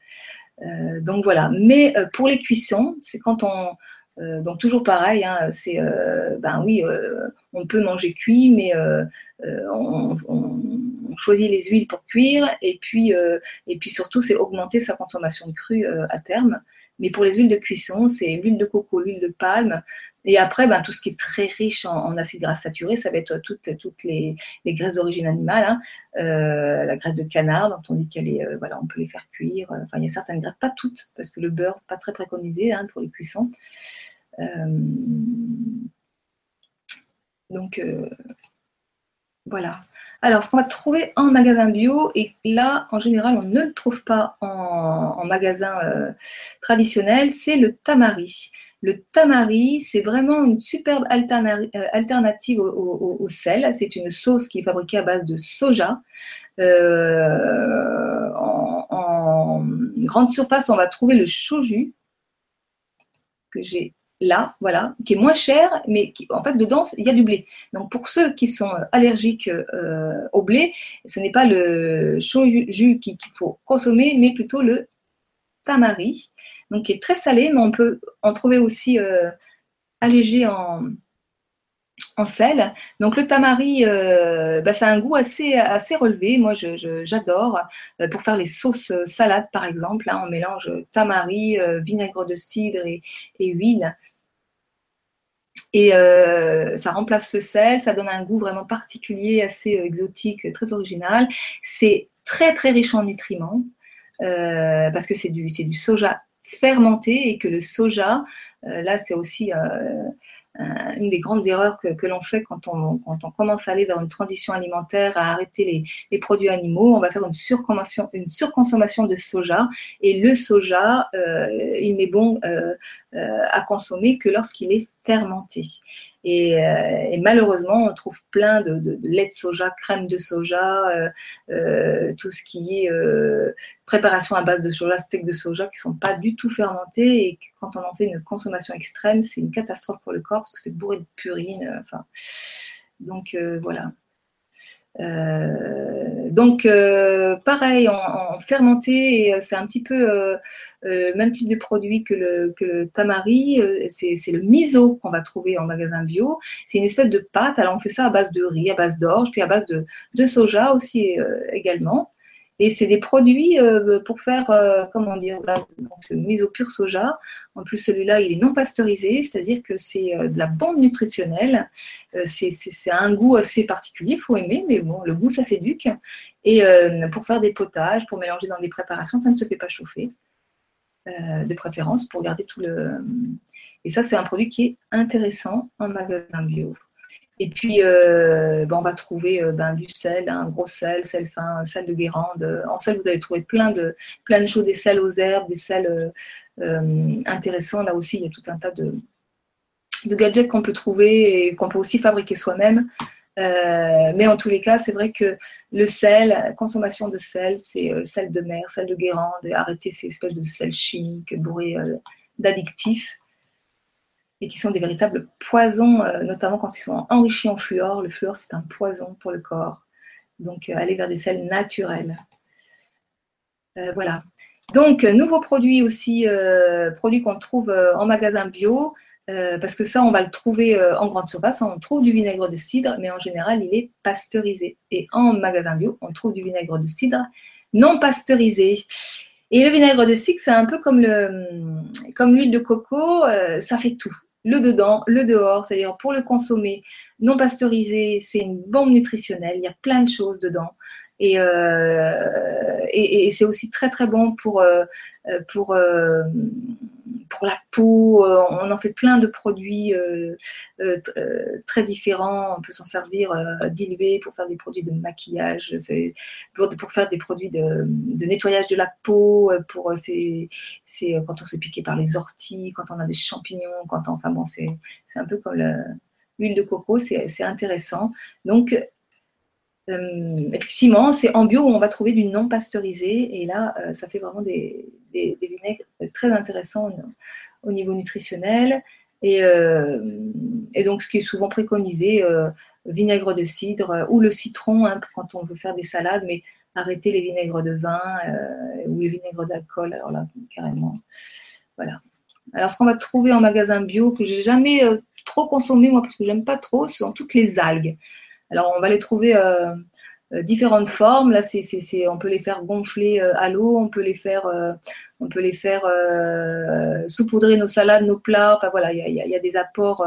Euh, donc voilà. Mais pour les cuissons, c'est quand on euh, donc toujours pareil, hein, c'est euh, ben oui, euh, on peut manger cuit, mais on, choisit les huiles pour cuire, et puis et puis surtout c'est augmenter sa consommation de cru à terme. Mais pour les huiles de cuisson, c'est l'huile de coco, l'huile de palme, Et après, ben, tout ce qui est très riche en, acides gras saturés, ça va être toutes, les, graisses d'origine animale. Hein. Euh, la graisse de canard, dont on dit qu'elle est, euh, voilà, on peut les faire cuire. Enfin, il y a certaines graisses, pas toutes, parce que le beurre, pas très préconisé hein, pour les cuissons. Euh, donc, voilà. Alors, ce qu'on va trouver en magasin bio, et là, en général, on ne le trouve pas en, magasin traditionnel, c'est le tamari. Le tamari, c'est vraiment une superbe euh, alternative au, sel. C'est une sauce qui est fabriquée à base de soja. Euh, en, grande surface, on va trouver le shoju que j'ai là, voilà, qui est moins cher, mais qui, en fait, dedans, il y a du blé. Donc, pour ceux qui sont allergiques euh, au blé, ce n'est pas le shoju qu'il faut consommer, mais plutôt le tamari qui est très salé, mais on peut en trouver aussi euh, allégé en, sel. Donc le tamari, euh, bah, ça a un goût assez, assez relevé. Moi, j'adore. Euh, pour faire les sauces salades, par exemple, on mélange tamari, vinaigre de cidre et, huile. Et ça remplace le sel, ça donne un goût vraiment particulier, assez exotique, très original. C'est très très riche en nutriments parce que c'est du, du soja fermenté et que le soja, euh, là c'est aussi euh, une des grandes erreurs que, l'on fait quand on, commence à aller vers une transition alimentaire, à arrêter les, produits animaux, on va faire une surconsommation, une surconsommation de soja. Et le soja, euh, il n'est bon à consommer que lorsqu'il est fermenté. Euh, et, malheureusement, on trouve plein de, lait de soja, crème de soja, euh, euh, tout ce qui est préparation à base de soja, steak de soja, qui ne sont pas du tout fermentés. Et quand on en fait une consommation extrême, c'est une catastrophe pour le corps parce que c'est bourré de purine. Enfin, donc voilà. Euh, donc, euh, pareil, en, fermenté, euh, c'est un petit peu le même type de produit que le, que le tamari. c'est le miso qu'on va trouver en magasin bio. C'est une espèce de pâte. Alors, on fait ça à base de riz, à base d'orge, puis à base de, de soja aussi également. Et c'est des produits euh, pour faire, euh, comment dire, là, mise au pur soja. En plus, celui-là, il est non pasteurisé, c'est-à-dire que c'est euh, de la bombe nutritionnelle. c'est un goût assez particulier, il faut aimer, mais bon, le goût, ça s'éduque. Et pour faire des potages, pour mélanger dans des préparations, ça ne se fait pas chauffer, de préférence, pour garder tout le... Et ça, c'est un produit qui est intéressant en magasin bio. Et puis, euh, ben, on va trouver euh, ben, du sel, un gros sel, sel fin, sel de Guérande. En sel, vous allez trouver plein de, plein de choses, des sels aux herbes, des sels euh, intéressants. Là aussi, il y a tout un tas de, gadgets qu'on peut trouver et qu'on peut aussi fabriquer soi-même. mais en tous les cas, c'est vrai que le sel, consommation de sel, c'est sel de mer, sel de Guérande, arrêter ces espèces de sel chimiques bourrés d'addictifs et qui sont des véritables poisons, euh, notamment quand ils sont enrichis en fluor. Le fluor, c'est un poison pour le corps. Donc, euh, aller vers des sels naturels. Euh, voilà. Donc, nouveau produit aussi, produit qu'on trouve en magasin bio, parce que ça, on va le trouver en grande surface. On trouve du vinaigre de cidre, mais en général, il est pasteurisé. Et en magasin bio, on trouve du vinaigre de cidre non pasteurisé. Et le vinaigre de cidre, c'est un peu comme l'huile de coco, ça fait tout le dedans, le dehors, c'est-à-dire pour le consommer non pasteurisé, c'est une bombe nutritionnelle, il y a plein de choses dedans. Et, euh, et, c'est aussi très très bon pour, euh, pour, euh, pour la peau. On en fait plein de produits très différents. On peut s'en servir dilué pour faire des produits de maquillage, pour, faire des produits de, nettoyage de la peau, pour quand on se piqué par les orties, quand on a des champignons, quand on, enfin c'est, un peu comme l'huile de coco, c'est intéressant. Donc, euh, effectivement, c'est en bio où on va trouver du non pasteurisé et là, euh, ça fait vraiment des, vinaigres très intéressants au, niveau nutritionnel. Euh, et, donc, ce qui est souvent préconisé, vinaigre de cidre ou le citron hein, quand on veut faire des salades, mais arrêter les vinaigres de vin ou les vinaigres d'alcool. Alors là, carrément, voilà. Alors, ce qu'on va trouver en magasin bio que j'ai jamais trop consommé moi parce que j'aime pas trop, ce sont toutes les algues. Alors, on va les trouver euh, différentes formes. Là, on peut les faire gonfler à l'eau, on peut les faire, on peut les faire saupoudrer nos salades, nos plats. Enfin voilà, il y a, des apports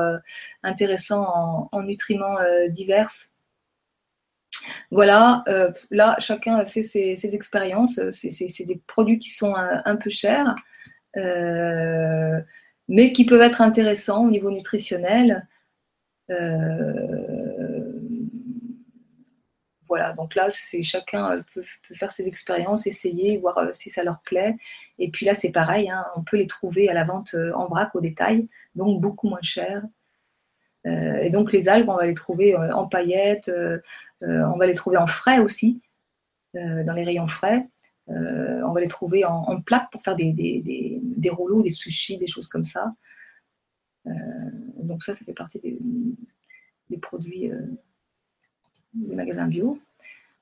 intéressants en, nutriments divers. Voilà, là, chacun a fait ses, expériences. C'est, des produits qui sont un, peu chers, mais qui peuvent être intéressants au niveau nutritionnel. Euh, voilà, donc là, chacun peut, faire ses expériences, essayer, voir euh, si ça leur plaît. Et puis là, c'est pareil, hein, on peut les trouver à la vente euh, en vrac au détail, donc beaucoup moins cher. et donc les algues, on va les trouver en paillettes, on va les trouver en frais aussi, dans les rayons frais. on va les trouver en, plaques pour faire des, rouleaux, des sushis, des choses comme ça donc ça, ça fait partie des, produits euh, des magasins bio.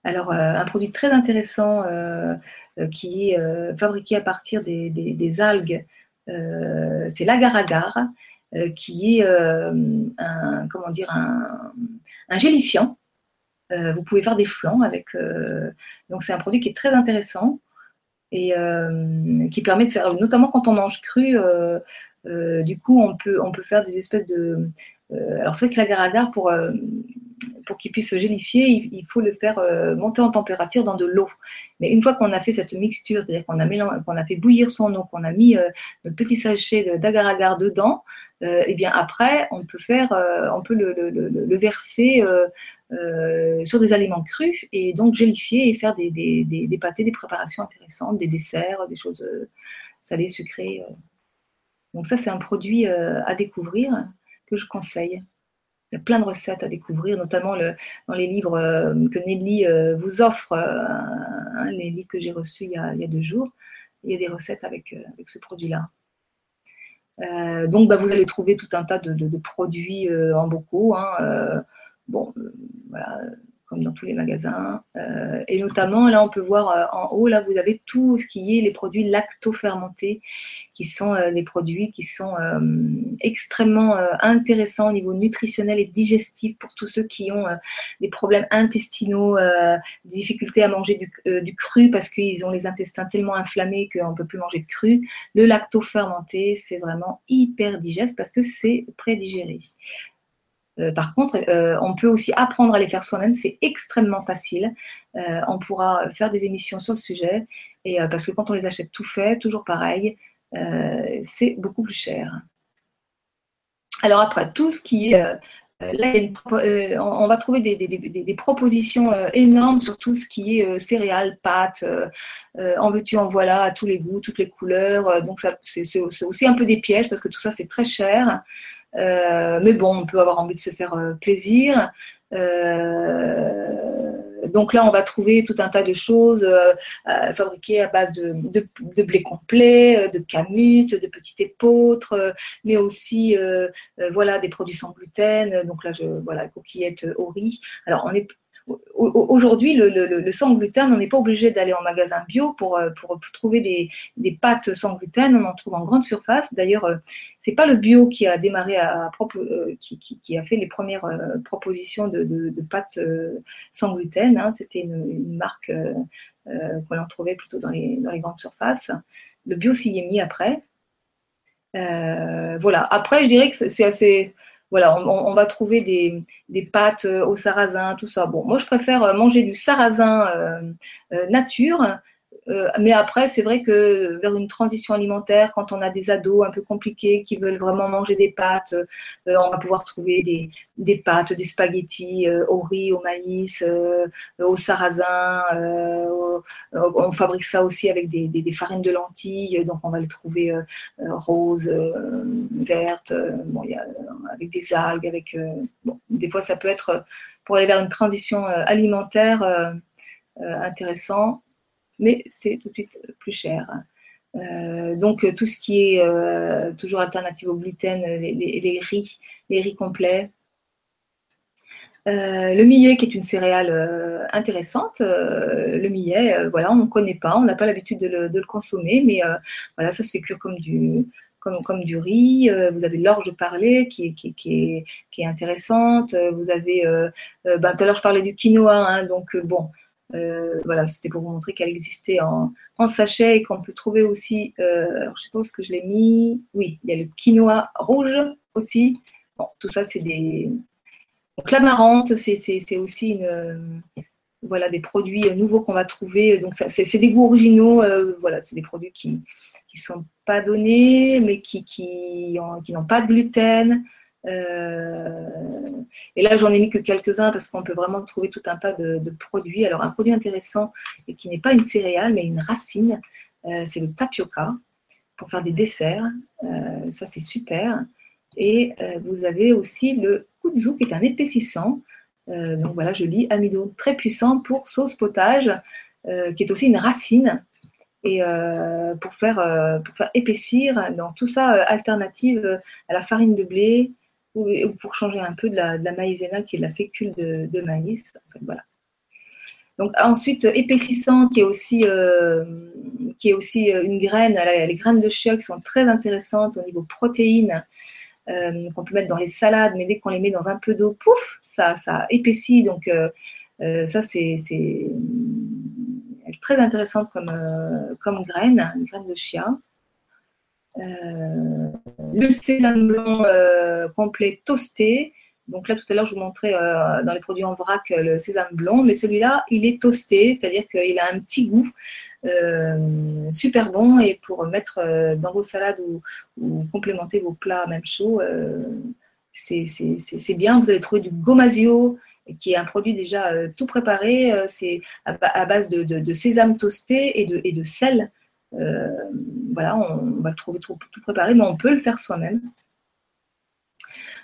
Alors, euh, un produit très intéressant euh, qui est fabriqué à partir des, algues, c'est l'agar-agar, qui est un, comment dire, un, gélifiant. vous pouvez faire des flancs avec. donc, c'est un produit qui est très intéressant et qui permet de faire, notamment quand on mange cru, euh, du coup, on peut, on peut faire des espèces de. Euh, alors, c'est vrai que l'agar-agar, pour, euh, pour qu'il puisse se gélifier, il, faut le faire monter en température dans de l'eau. Mais une fois qu'on a fait cette mixture, c'est-à-dire qu'on a, fait bouillir son eau, qu'on a mis notre petit sachet d'agar-agar dedans, et eh bien après, on peut, faire, on peut le, verser sur des aliments crus et donc gélifier et faire des, pâtés, des préparations intéressantes, des desserts, des choses salées, sucrées. Donc ça, c'est un produit euh, à découvrir que je conseille. Il y a plein de recettes à découvrir, notamment dans les livres euh, que Nelly euh, vous offre, hein, les livres que j'ai reçus il y, a, deux jours. Il y a des recettes avec, ce produit-là. donc, bah, vous allez trouver tout un tas de, produits en bocaux. Hein, bon, voilà, dans tous les magasins. Euh, et notamment, là, on peut voir euh, en haut, là, vous avez tout ce qui est les produits lacto-fermentés, qui sont euh, des produits qui sont extrêmement intéressants au niveau nutritionnel et digestif pour tous ceux qui ont des problèmes intestinaux, des difficultés à manger du, du cru parce qu'ils ont les intestins tellement inflammés qu'on ne peut plus manger de cru. Le lacto-fermenté, c'est vraiment hyper digeste parce que c'est prédigéré. Euh, par contre, euh, on peut aussi apprendre à les faire soi-même, c'est extrêmement facile. Euh, on pourra faire des émissions sur le sujet, et parce que quand on les achète tout fait, toujours pareil, c'est beaucoup plus cher. Alors après, tout ce qui est Là, on va trouver des, propositions énormes sur tout ce qui est céréales, pâtes, en veux-tu, en voilà, à tous les goûts, toutes les couleurs. donc, c'est aussi un peu des pièges parce que tout ça, c'est très cher. Euh, mais bon, on peut avoir envie de se faire euh, plaisir. Euh, donc là, on va trouver tout un tas de choses fabriquées à base de, blé complet, de camutes, de petites épeautres, mais aussi voilà des produits sans gluten. Donc là, je, voilà coquillettes au riz. Alors on est Aujourd'hui, le, sans gluten, on n'est pas obligé d'aller en magasin bio pour, euh, trouver des, pâtes sans gluten. On en trouve en grande surface. D'ailleurs, euh, c'est pas le bio qui a démarré à, euh, qui, a fait les premières propositions de, pâtes sans gluten. Hein. C'était une, marque qu'on en trouvait plutôt dans les grandes surfaces. Le bio s'y est mis après. voilà. Après, je dirais que c'est assez voilà, on, va trouver des, pâtes euh, au sarrasin, tout ça. Bon, moi, je préfère euh, manger du sarrasin euh, nature euh, mais après, c'est vrai que vers une transition alimentaire, quand on a des ados un peu compliqués qui veulent vraiment manger des pâtes, euh, on va pouvoir trouver des, pâtes, des spaghettis euh, au riz, au maïs, au sarrasin. on fabrique ça aussi avec des, des, farines de lentilles, donc on va les trouver roses, vertes, bon, y a, avec des algues, avec bon, des fois ça peut être pour aller vers une transition alimentaire intéressant mais c'est tout de suite plus cher. Euh, donc tout ce qui est euh, toujours alternative au gluten, les, riz, les riz complets. Euh, le millet qui est une céréale intéressante, le millet, voilà, on ne connaît pas, on n'a pas l'habitude de, le consommer, mais voilà, ça se fait cuire comme du, comme, comme du riz. vous avez l'orge qui, qui, qui, est, qui est intéressante. Vous avez, ben, tout à l'heure je parlais du quinoa, hein, donc bon, voilà, c'était pour vous montrer qu'elle existait en, en, sachet et qu'on peut trouver aussi. alors je sais pas où ce que je l'ai mis. Oui, il y a le quinoa rouge aussi. Bon, tout ça c'est des. Donc l'amarante, c'est aussi une voilà, des produits nouveaux qu'on va trouver. Donc, c'est des goûts originaux. Euh, voilà, c'est des produits qui ne sont pas donnés, mais qui, qui n'ont pas de gluten. Euh, et là, j'en ai mis que quelques-uns parce qu'on peut vraiment trouver tout un tas de, produits. Alors, un produit intéressant et qui n'est pas une céréale, mais une racine, euh, c'est le tapioca pour faire des desserts. ça, c'est super. Et vous avez aussi le kudzu qui est un épaississant. Euh, donc voilà, je lis amido très puissant pour sauce potage, euh, qui est aussi une racine. Et euh, pour, faire, pour faire épaissir, dans tout ça, alternative à la farine de blé ou, pour changer un peu de la, maïzena qui est de la fécule de, maïs. voilà. Donc ensuite, épaississant qui est aussi, qui est aussi une graine, les graines de chia qui sont très intéressantes au niveau protéines euh, qu'on peut mettre dans les salades, mais dès qu'on les met dans un peu d'eau, pouf, ça, ça épaissit. Donc euh, euh, ça, c'est très intéressante comme, comme graine, une graine de chia. Le sésame blanc complet toasté. Donc là, tout à l'heure, je vous montrais dans les produits en vrac le sésame blanc, mais celui-là, il est toasté, c'est-à-dire qu'il a un petit goût euh, super bon et pour mettre euh, dans vos salades ou, complémenter vos plats même chauds, euh, c'est bien. Vous allez trouver du gomasio qui est un produit déjà tout préparé. c'est à, base de, sésame toasté et de sel. Voilà, on, va le trouver tout préparé, mais on peut le faire soi-même.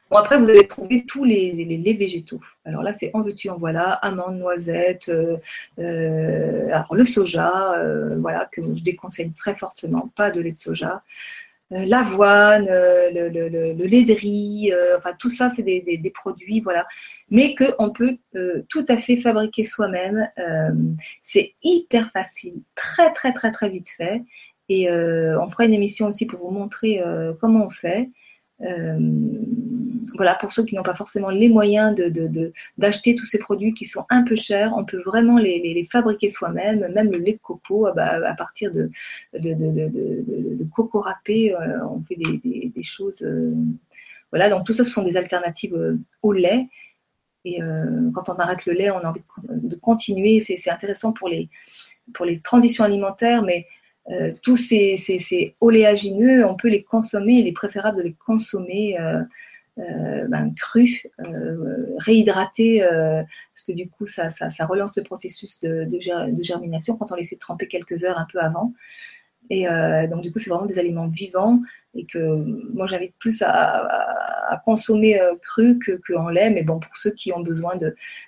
Bon, après, vous allez trouver tous les, les, végétaux. Alors là, c'est en veux-tu, en voilà, amandes, noisettes, euh, euh, alors le soja, euh, voilà, que je déconseille très fortement, pas de lait de soja. L'avoine, le, le, lait de riz, enfin tout ça, c'est des, produits, voilà, mais qu'on peut tout à fait fabriquer soi-même. c'est hyper facile, très très très très vite fait. Et on fera une émission aussi pour vous montrer comment on fait. Euh, voilà, pour ceux qui n'ont pas forcément les moyens d'acheter tous ces produits qui sont un peu chers, on peut vraiment les, fabriquer soi-même, même le lait de coco à, partir de, coco râpé, euh, on fait des, choses. Euh, voilà, donc tout ça, ce sont des alternatives au lait. Et quand on arrête le lait, on a envie de, continuer. C'est intéressant pour les, pour les transitions alimentaires, mais euh, tous ces, oléagineux, on peut les consommer, il est préférable de les consommer euh, euh, ben, crus, réhydratés, parce que du coup, ça, relance le processus de, germination quand on les fait tremper quelques heures un peu avant. Et donc, du coup, c'est vraiment des aliments vivants et que moi, j'invite plus à, consommer cru que, en lait. Mais bon, pour ceux qui ont besoin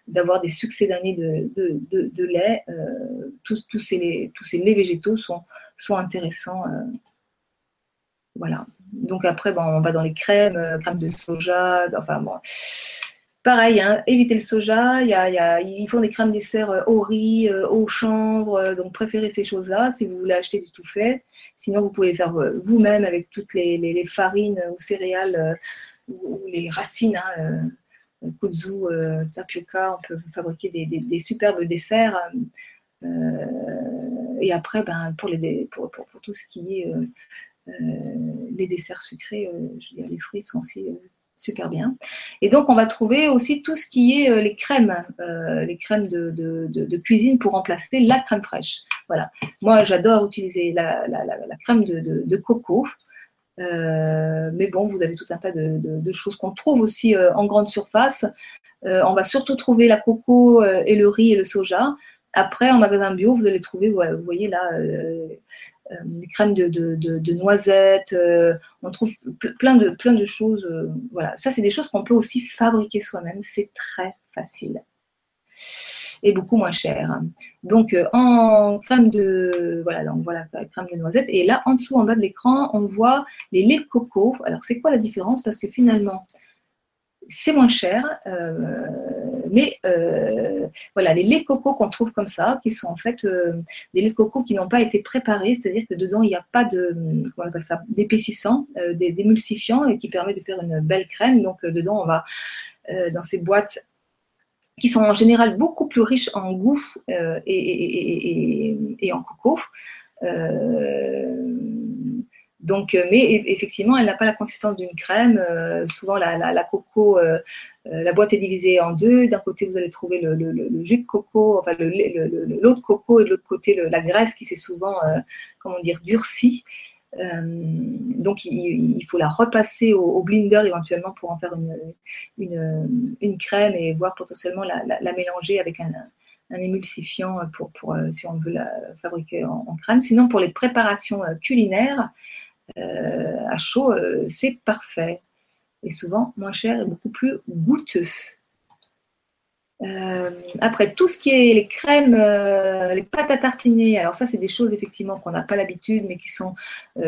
d'avoir des succès d'années de, lait, tous, tous, ces, tous ces laits végétaux sont, sont intéressants. Euh, voilà. Donc après, bon, on va dans les crèmes, euh, crèmes de soja, enfin bon. Pareil, hein, évitez le soja. Il y a, ils font des crèmes dessert euh, au riz, au chanvre. donc préférez ces choses-là si vous voulez acheter du tout fait. Sinon, vous pouvez faire vous-même avec toutes les, farines ou céréales ou, les racines. Hein, kudzu, tapioca. On peut fabriquer des, superbes desserts. Euh, et après, ben, pour, tout ce qui est euh, euh, les desserts sucrés, je veux dire, les fruits sont aussi super bien. Et donc, on va trouver aussi tout ce qui est les crèmes, les crèmes de, cuisine pour remplacer la crème fraîche. Voilà. Moi, j'adore utiliser la, crème de, coco. mais bon, vous avez tout un tas de, choses qu'on trouve aussi en grande surface. on va surtout trouver la coco et le riz et le soja. Après, en magasin bio, vous allez trouver, vous voyez là, euh, euh, des crèmes de, noisettes, euh, on trouve plein de, choses. voilà, ça, c'est des choses qu'on peut aussi fabriquer soi-même. C'est très facile et beaucoup moins cher. Donc, en crème de, voilà, donc voilà, crème de noisettes. Et là, en dessous, en bas de l'écran, on voit les laits coco. Alors, c'est quoi la différence? Parce que finalement, c'est moins cher. Mais voilà, les laits coco qu'on trouve comme ça, qui sont en fait des laits de coco qui n'ont pas été préparés, c'est-à-dire que dedans il n'y a pas de d'épaississant, d'émulsifiant et qui permet de faire une belle crème. Donc dedans on va dans ces boîtes qui sont en général beaucoup plus riches en goût et, en coco. Donc, euh, mais effectivement, elle n'a pas la consistance d'une crème. Euh, souvent, la, coco, euh, la boîte est divisée en deux. D'un côté, vous allez trouver le, jus de coco, enfin l'eau de coco, et de l'autre côté, la graisse qui s'est souvent, comment dire, durcie. donc, il, faut la repasser au, blender éventuellement pour en faire une, crème et voir potentiellement la, mélanger avec un, émulsifiant pour, si on veut la fabriquer en, crème. Sinon, pour les préparations culinaires, à chaud, euh, c'est parfait. Et souvent moins cher et beaucoup plus goûteux. Euh, après, tout ce qui est les crèmes, les pâtes à tartiner, alors ça, c'est des choses effectivement qu'on n'a pas l'habitude, mais qui sont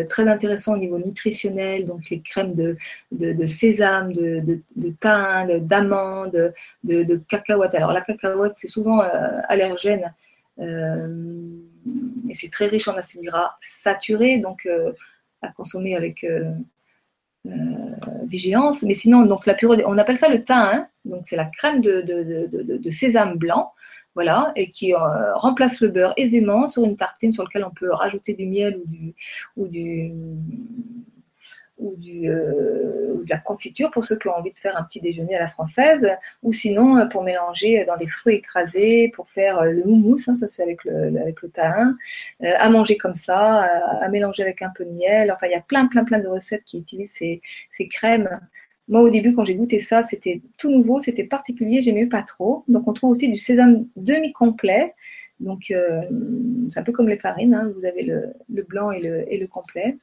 très intéressantes au niveau nutritionnel. Donc, les crèmes de, de, sésame, de, de thym, d'amande, de, cacahuète. Alors, la cacahuète, c'est souvent allergène, et c'est très riche en acides gras saturés. Donc, à consommer avec euh, euh, vigilance. Mais sinon, donc la purée, on appelle ça le thym, hein. donc c'est la crème de, de, sésame blanc, voilà, et qui euh, remplace le beurre aisément sur une tartine sur laquelle on peut rajouter du miel ou du, ou du, euh, ou, de la confiture pour ceux qui ont envie de faire un petit déjeuner à la française, ou sinon euh, pour mélanger dans des fruits écrasés, pour faire euh, le houmous, hein, ça se fait avec le, avec le thym, à manger comme ça, à, mélanger avec un peu de miel. Enfin, il y a plein, plein, plein de recettes qui utilisent ces, ces crèmes. Moi, au début, quand j'ai goûté ça, c'était tout nouveau, c'était particulier, j'aimais pas trop. Donc, on trouve aussi du sésame demi-complet. Donc, c'est un peu comme les farines, hein. vous avez le, le blanc et le, et le complet.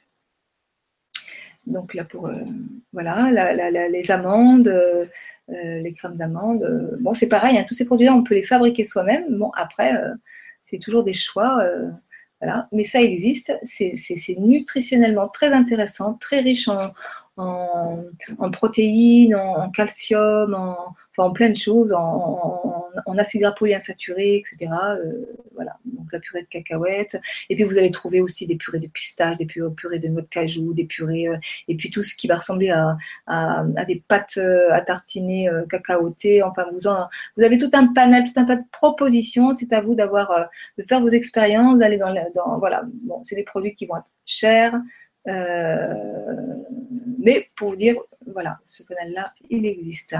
Donc là pour euh, voilà les amandes, euh, euh, les crèmes d'amandes. bon c'est pareil, hein, tous ces produits-là on peut les fabriquer soi-même. Bon après c'est toujours des choix. Voilà. Mais ça existe, c'est nutritionnellement très intéressant, très riche en, en, protéines, en, calcium, en, en plein de choses, en, acides gras polyinsaturés, etc. Euh, voilà, donc la purée de cacahuètes. Et puis vous allez trouver aussi des purées de pistache, des purées, de noix de cajou, des purées, euh, et puis tout ce qui va ressembler à, des pâtes euh, à tartiner cacaotées. Enfin, vous, vous avez tout un panel, tout un tas de propositions. C'est à vous d'avoir, de faire vos expériences, d'aller dans, dans, voilà. Bon, c'est des produits qui vont être chers. Mais pour vous dire, voilà, ce panel-là, il existe.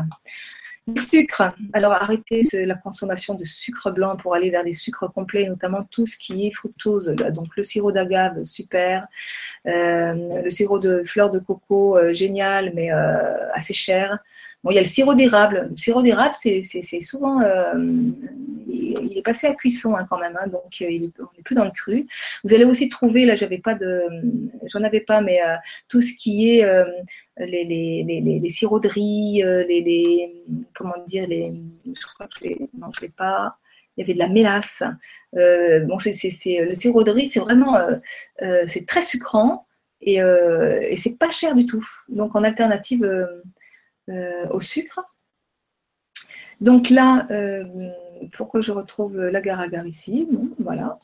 Le sucre. Alors arrêtez la consommation de sucre blanc pour aller vers des sucres complets, notamment tout ce qui est fructose. Donc le sirop d'agave, super. Euh, le sirop de fleurs de coco, euh, génial, mais euh, assez cher. Bon, il y a le sirop d'érable. Le sirop d'érable, c'est souvent il est passé à cuisson hein, quand même, hein, donc euh, il on n'est plus dans le cru. Vous allez aussi trouver, là j'avais pas de, j'en avais pas, mais euh, tout ce qui est euh, les, les, les, les, sirops de riz, les, comment dire, les, je crois que je pas. Il y avait de la mélasse. bon, c'est, le sirop de riz, c'est vraiment, c'est très sucrant et, et c'est pas cher du tout. Donc en alternative au sucre. Donc là, pourquoi je retrouve l'agar-agar ici Voilà,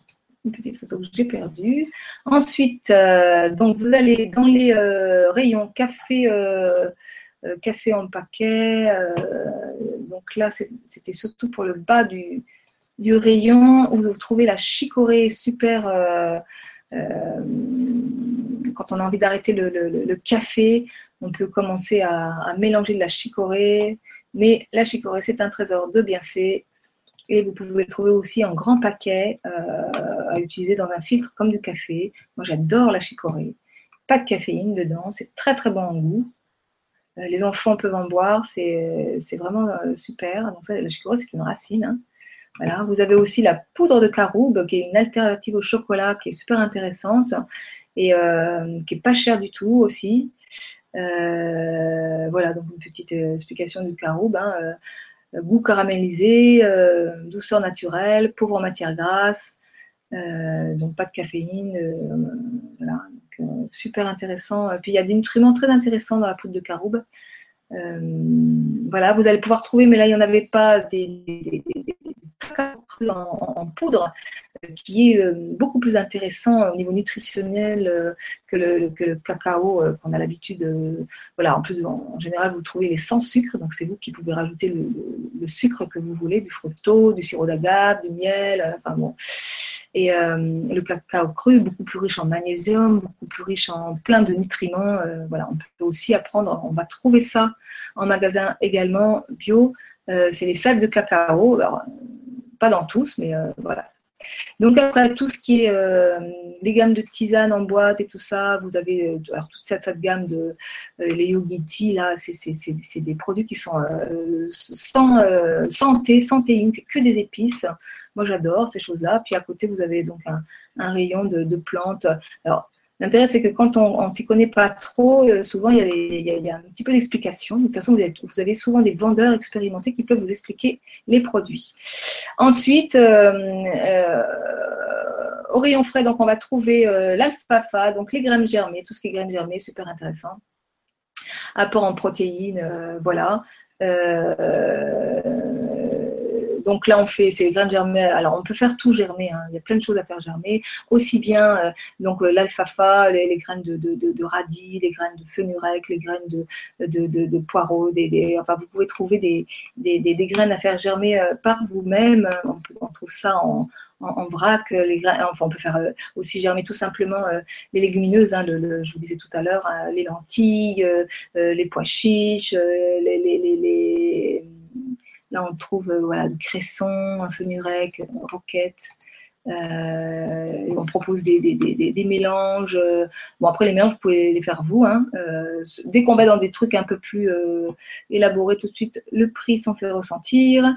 une petite photo que j'ai perdue. Ensuite, euh, donc vous allez dans les euh, rayons café, euh, café en paquet. donc là, c'était surtout pour le bas du, du, rayon où vous trouvez la chicorée super. quand on a envie d'arrêter le, café, on peut commencer à, mélanger de la chicorée. Mais la chicorée, c'est un trésor de bienfaits et vous pouvez le trouver aussi en grand paquet euh, à utiliser dans un filtre comme du café. Moi, j'adore la chicorée. Pas de caféine dedans, c'est très très bon en goût. Euh, les enfants peuvent en boire, c'est vraiment euh, super. Donc ça, la chicorée, c'est une racine. Hein. Vous avez aussi la poudre de caroube, qui est une alternative au chocolat, qui est super intéressante et qui est pas chère du tout aussi. Voilà, donc une petite explication du caroube. Hein. Euh, goût caramélisé, euh, douceur naturelle, pauvre en matière grasse, euh, donc pas de caféine, voilà, super intéressant. Puis il y a des nutriments très intéressants dans la poudre de caroube. voilà, vous allez pouvoir trouver, mais là il n'y en avait pas des, des, en, poudre qui est beaucoup plus intéressant au niveau nutritionnel que le, que le cacao qu'on a l'habitude. voilà, en plus, en, général, vous trouvez les sans sucre, donc c'est vous qui pouvez rajouter le, sucre que vous voulez, du fructose, du sirop d'agave, du miel, enfin bon. Et euh, le cacao cru, beaucoup plus riche en magnésium, beaucoup plus riche en plein de nutriments. Euh, voilà, on peut aussi apprendre, on va trouver ça en magasin également bio. Euh, c'est les fèves de cacao. Alors, pas dans tous, mais voilà. Donc après tout ce qui est les gammes de tisane en boîte et tout ça, vous avez alors toute cette, gamme de les yogiti là, c'est des produits qui sont sans santé, santéine, c'est que des épices. Moi, j'adore ces choses-là. Puis à côté, vous avez donc un, rayon de, plantes. L'intérêt, c'est que quand on ne s'y connaît pas trop, euh, souvent, il y, a un petit peu d'explication. De toute façon, vous, avez souvent des vendeurs expérimentés qui peuvent vous expliquer les produits. Ensuite, euh, euh, au rayon frais, donc on va trouver l'alfalfa, donc les graines germées, tout ce qui est graines germées, super intéressant. Apport en protéines, voilà. Donc là, on fait ces graines germées. Alors, on peut faire tout germer. Hein. Il y a plein de choses à faire germer. Aussi bien euh, donc euh, l'alfalfa, les, graines de, radis, les graines de fenurec, les graines de, de, poireaux. Des, enfin, vous pouvez trouver des, des, graines à faire germer euh, par vous-même. On, trouve ça en, vrac. Les graines, enfin, on peut faire aussi germer tout simplement les légumineuses. Hein, je vous disais tout à l'heure, hein, les lentilles, les pois chiches, les, les Là, on trouve euh, voilà, du cresson, un fenurec, roquette. Euh, on propose des, mélanges. Bon, après, les mélanges, vous pouvez les faire vous. Hein. Euh, dès qu'on va dans des trucs un peu plus élaborés, tout de suite, le prix s'en fait ressentir.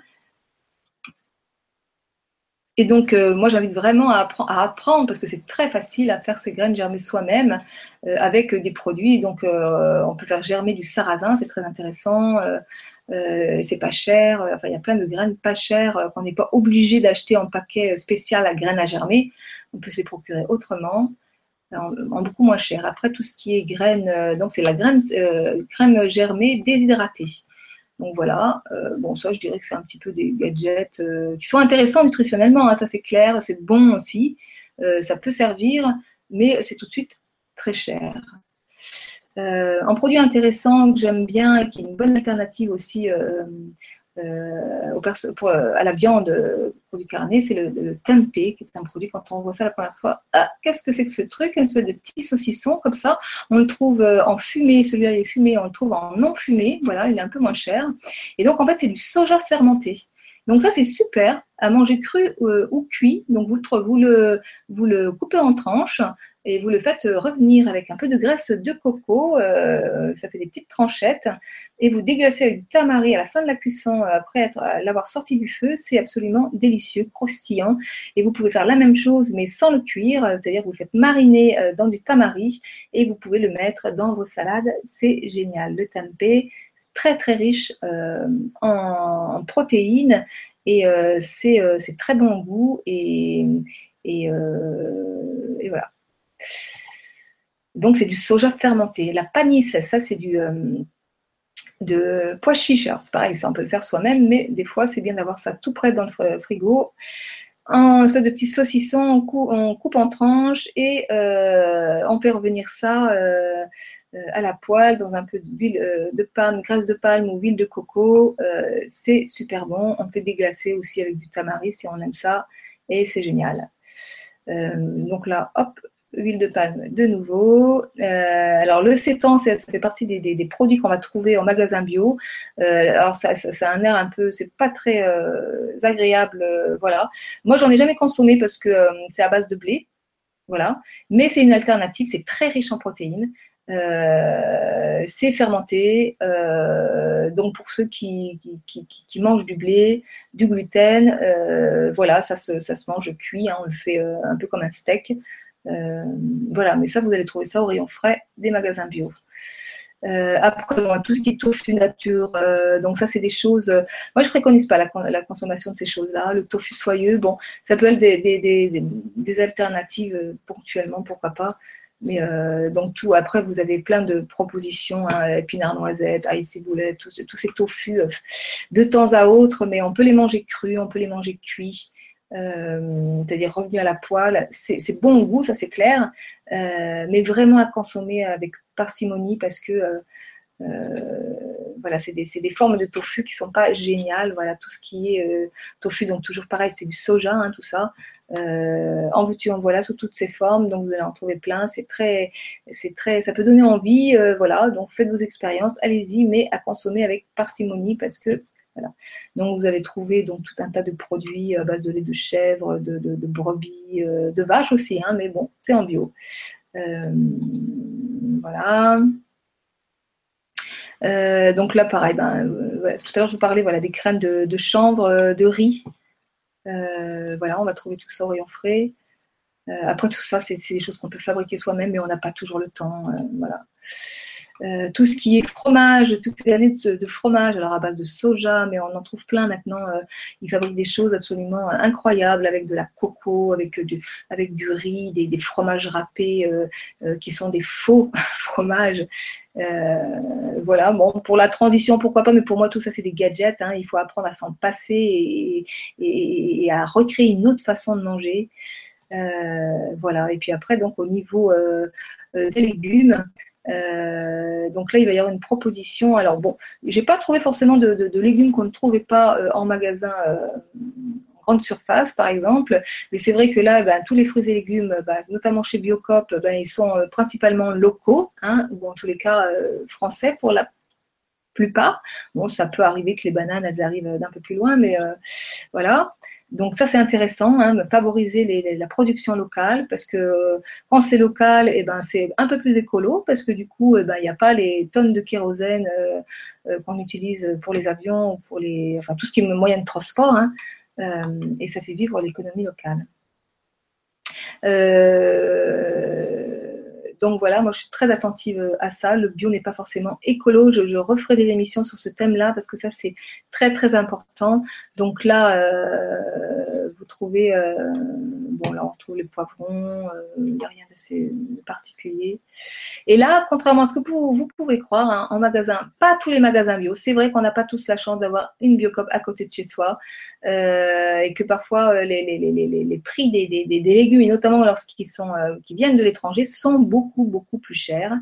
Et donc, moi, j'invite vraiment à, apprendre, parce que c'est très facile à faire ces graines germer soi-même avec des produits. Donc, on peut faire germer du sarrasin, c'est très intéressant. Euh, c'est pas cher. Enfin, il y a plein de graines pas chères euh, qu'on n'est pas obligé d'acheter en paquet spécial à graines à germer. On peut se les procurer autrement, en, beaucoup moins cher. Après, tout ce qui est graines, euh, donc c'est la graine, crème germée déshydratée. Donc voilà, bon ça je dirais que c'est un petit peu des gadgets qui sont intéressants nutritionnellement, hein, ça c'est clair, c'est bon aussi, ça peut servir, mais c'est tout de suite très cher. Euh, un produit intéressant que j'aime bien et qui est une bonne alternative aussi euh, euh, à la viande produit carné, c'est le, tempeh, qui est un produit, quand on voit ça la première fois, ah, qu'est-ce que c'est que ce truc? Un espèce de petit saucisson comme ça. On le trouve en fumé, celui-là est fumé, on le trouve en non fumé, voilà, il est un peu moins cher. Et donc en fait, c'est du soja fermenté. Donc ça, c'est super à manger cru ou cuit. Donc vous, vous, le, vous le coupez en tranches et vous le faites revenir avec un peu de graisse de coco, euh, ça fait des petites tranchettes, et vous déglacez avec du tamari à la fin de la cuisson, après l'avoir sorti du feu, c'est absolument délicieux, croustillant, et vous pouvez faire la même chose mais sans le cuire, c'est-à-dire vous le faites mariner euh, dans du tamari, et vous pouvez le mettre dans vos salades, c'est génial. Le tempeh, très très riche euh, en, protéines, et c'est très bon goût, et, et voilà. Donc, c'est du soja fermenté. La panisse, ça, c'est du euh, de pois chiche. c'est pareil, ça, on peut le faire soi-même, mais des fois, c'est bien d'avoir ça tout près dans le frigo. Un espèce de petit saucisson, on coupe, en tranches et euh, on fait revenir ça euh, à la poêle dans un peu d'huile de palme, graisse de palme ou huile de coco. c'est super bon. On fait déglacer aussi avec du tamari si on aime ça et c'est génial. donc là, hop, huile de palme de nouveau. Euh, alors le sétan, ça fait partie des, produits qu'on va trouver en magasin bio. Euh, alors ça, ça, a un air un peu, c'est pas très euh, agréable, voilà. Moi j'en ai jamais consommé parce que c'est à base de blé, voilà. Mais c'est une alternative, c'est très riche en protéines. c'est fermenté, donc pour ceux qui, qui, mangent du blé, du gluten, voilà, ça se, ça se mange cuit, hein, on le fait un peu comme un steak. Euh, voilà, mais ça, vous allez trouver ça au rayon frais des magasins bio. Euh, après, tout ce qui est tofu nature, euh, donc ça, c'est des choses. moi, je préconise pas la, consommation de ces choses-là. Le tofu soyeux, bon, ça peut être des, alternatives ponctuellement, pourquoi pas. Mais donc tout, après vous avez plein de propositions, hein, épinards noisettes, ail ciboulette, tous, ces tofu de temps à autre, mais on peut les manger crus, on peut les manger cuits. C'est-à-dire revenus à la poêle. C'est bon goût, ça c'est clair, mais vraiment à consommer avec parcimonie parce que euh, voilà, c'est des, des, formes de tofu qui sont pas géniales. Voilà, tout ce qui est euh, tofu, donc toujours pareil, c'est du soja, hein, tout ça. Euh, en veux-tu, en voilà, sous toutes ces formes. Donc vous allez en trouver plein. C'est très, c'est très, ça peut donner envie. Euh, voilà, donc faites vos expériences, allez-y, mais à consommer avec parcimonie parce que voilà. Donc vous avez trouvé donc tout un tas de produits à base de lait de chèvre, de, de, de brebis, de vaches aussi, hein, mais bon, c'est en bio. voilà. Euh, donc là, pareil, ben, euh, tout à l'heure, je vous parlais voilà, des crèmes de, chanvre, euh, de riz. voilà, on va trouver tout ça au rayon frais. après, tout ça, c'est des choses qu'on peut fabriquer soi-même, mais on n'a pas toujours le temps. voilà. Euh, tout ce qui est fromage, toutes ces années de, fromage, alors à base de soja, mais on en trouve plein maintenant. Euh, ils fabriquent des choses absolument incroyables avec de la coco, avec du, avec du riz, des, des fromages râpés euh, qui sont des faux (laughs) fromages. voilà, bon, pour la transition, pourquoi pas, mais pour moi, tout ça, c'est des gadgets. Hein. il faut apprendre à s'en passer et, et, et, à recréer une autre façon de manger. voilà, et puis après, donc au niveau des légumes, euh, donc là, il va y avoir une proposition. Alors bon, j'ai pas trouvé forcément de, légumes qu'on ne trouvait pas euh, en magasin euh, grande surface, par exemple. Mais c'est vrai que là, ben, tous les fruits et légumes, ben, notamment chez Biocop, ben, ils sont principalement locaux, hein, ou en tous les cas français pour la plupart. Bon, ça peut arriver que les bananes, elles arrivent d'un peu plus loin, mais voilà. Donc ça c'est intéressant, hein, favoriser la production locale parce que quand c'est local, eh ben c'est un peu plus écolo parce que du coup eh ben il n'y a pas les tonnes de kérosène euh, euh, qu'on utilise pour les avions ou pour les enfin tout ce qui est moyen de transport hein, euh, et ça fait vivre l'économie locale. Donc voilà, moi je suis très attentive euh, à ça. Le bio n'est pas forcément écolo. Je, referai des émissions sur ce thème-là parce que ça c'est très très important. Donc là, euh, vous trouvez, euh, bon là on trouve les poivrons, il n'y a rien d'assez particulier. Et là, contrairement à ce que vous, pouvez croire, hein, en magasin, pas tous les magasins bio. C'est vrai qu'on n'a pas tous la chance d'avoir une biocop à côté de chez soi et que parfois les, les, prix des, des, légumes, et notamment lorsqu'ils sont qui viennent de l'étranger, sont beaucoup beaucoup, plus cher.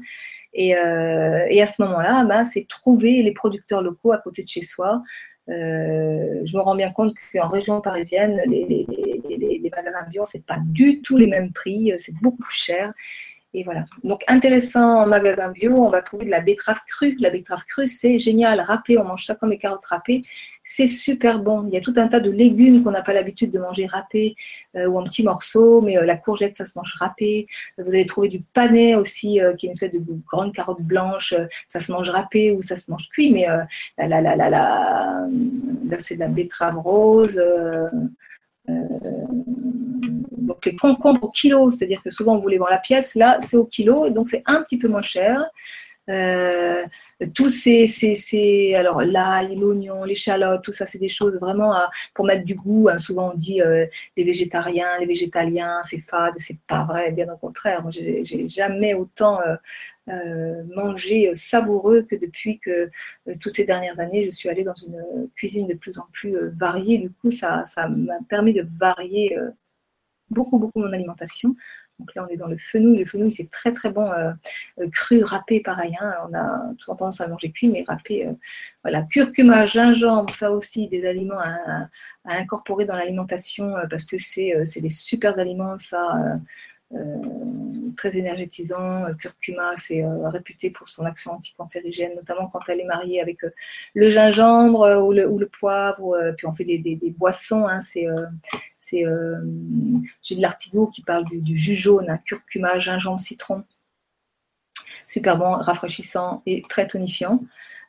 Et, euh, et à ce moment-là, bah, c'est trouver les producteurs locaux à côté de chez soi. Euh, je me rends bien compte qu'en région parisienne, les, les, magasins bio, c'est pas du tout les mêmes prix, c'est beaucoup plus cher. Et voilà. Donc intéressant en magasin bio, on va trouver de la betterave crue. La betterave crue, c'est génial. Râpée, on mange ça comme les carottes râpées c'est super bon. Il y a tout un tas de légumes qu'on n'a pas l'habitude de manger râpés euh, ou en petits morceaux, mais euh, la courgette, ça se mange râpé. Vous allez trouver du panais aussi, euh, qui est une espèce de grande carotte blanche, ça se mange râpé ou ça se mange cuit, mais la, la, la, la, c'est de la betterave rose. donc les concombres au kilo, c'est-à-dire que souvent vous les vend la pièce, là c'est au kilo, donc c'est un petit peu moins cher. Euh, tous ces, ces, alors l'ail, l'oignon, l'échalote, tout ça, c'est des choses vraiment pour mettre du goût. Hein. Souvent on dit euh, les végétariens, les végétaliens, c'est fade, c'est pas vrai. Bien au contraire, j'ai jamais autant euh, mangé savoureux que depuis que toutes ces dernières années, je suis allée dans une cuisine de plus en plus variée. Du coup, ça, ça m'a permis de varier beaucoup, beaucoup mon alimentation. Donc là, on est dans le fenouil. Le fenouil, c'est très très bon euh, euh, cru, râpé, pareil. Hein. On a tout tendance à manger cuit, mais râpé. Euh, voilà, curcuma, gingembre, ça aussi, des aliments à, incorporer dans l'alimentation parce que c'est des super aliments, ça. Très énergétisant. Curcuma, c'est réputé pour son action anticancérigène, notamment quand elle est mariée avec le gingembre ou le, poivre. puis on fait des, boissons. Hein, c'est euh, j'ai de l'artigot qui parle du, jus jaune, hein, curcuma, gingembre, citron. Super bon, rafraîchissant et très tonifiant.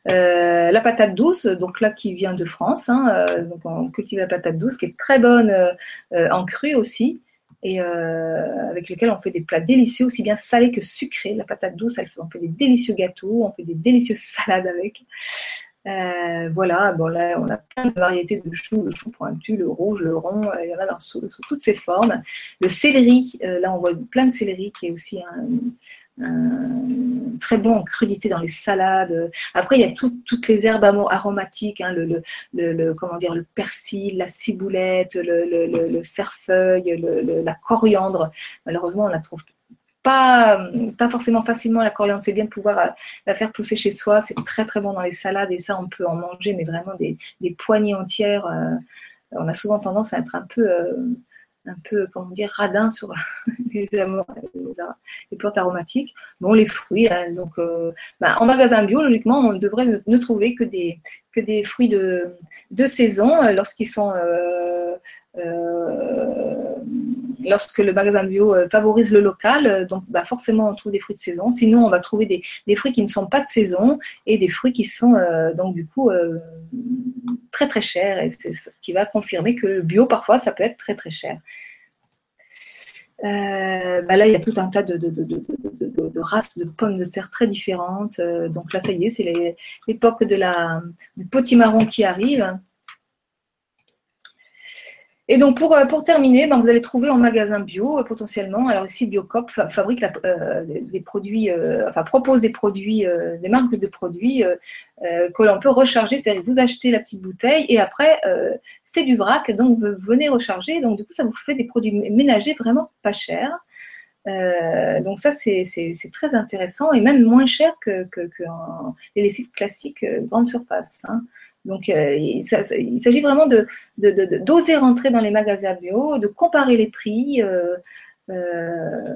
Euh, la patate douce, donc là qui vient de France, hein, euh, donc on cultive la patate douce qui est très bonne en cru aussi et avec lequel on fait des plats délicieux, aussi bien salés que sucrés. La patate douce, on fait des délicieux gâteaux, on fait des délicieuses (laughs) salades avec. Euh, voilà, bon là, on a plein de variétés de choux, le chou pointu, le rouge, le rond, euh, il y en a dans sous, toutes ces formes. Le céleri, euh, là on voit plein de céleri qui est aussi un, très bon en crudité dans les salades. Après, il y a toutes les herbes aromatiques, hein, le, le, comment dire, le persil, la ciboulette, le, cerfeuil, la coriandre. Malheureusement, on la trouve pas, pas forcément facilement la coriandre. C'est bien de pouvoir euh, la faire pousser chez soi. C'est très très bon dans les salades et ça, on peut en manger, mais vraiment des, poignées entières. Euh, on a souvent tendance à être un peu, euh, un peu comment dire, radin sur (laughs) les, les, plantes aromatiques. Bon, les fruits, hein, donc bah, en magasin bio, logiquement, on devrait ne, trouver que des, fruits de, de saison lorsqu'ils sont lorsque le magasin bio euh, favorise le local, euh, donc bah, forcément on trouve des fruits de saison. Sinon, on va trouver des, fruits qui ne sont pas de saison et des fruits qui sont euh, donc du coup très très chers. Et c'est ce qui va confirmer que le bio parfois ça peut être très très cher. Bah là, il y a tout un tas de, races de pommes de terre très différentes. donc là, ça y est, c'est l'époque du potimarron qui arrive. Et donc pour, euh, pour terminer, ben, vous allez trouver en magasin bio euh, potentiellement. Alors ici, Biocop fabrique euh, des produits, enfin propose des produits, des marques de produits que l'on peut recharger. C'est-à-dire vous achetez la petite bouteille et après c'est du vrac, donc vous venez recharger. Donc du coup, ça vous fait des produits ménagers vraiment pas chers. donc ça, c'est très intéressant et même moins cher que, que, les lessives classiques grande surface. Hein. Donc, euh, il, s'agit vraiment de, d'oser rentrer dans les magasins bio, de comparer les prix. Euh, euh,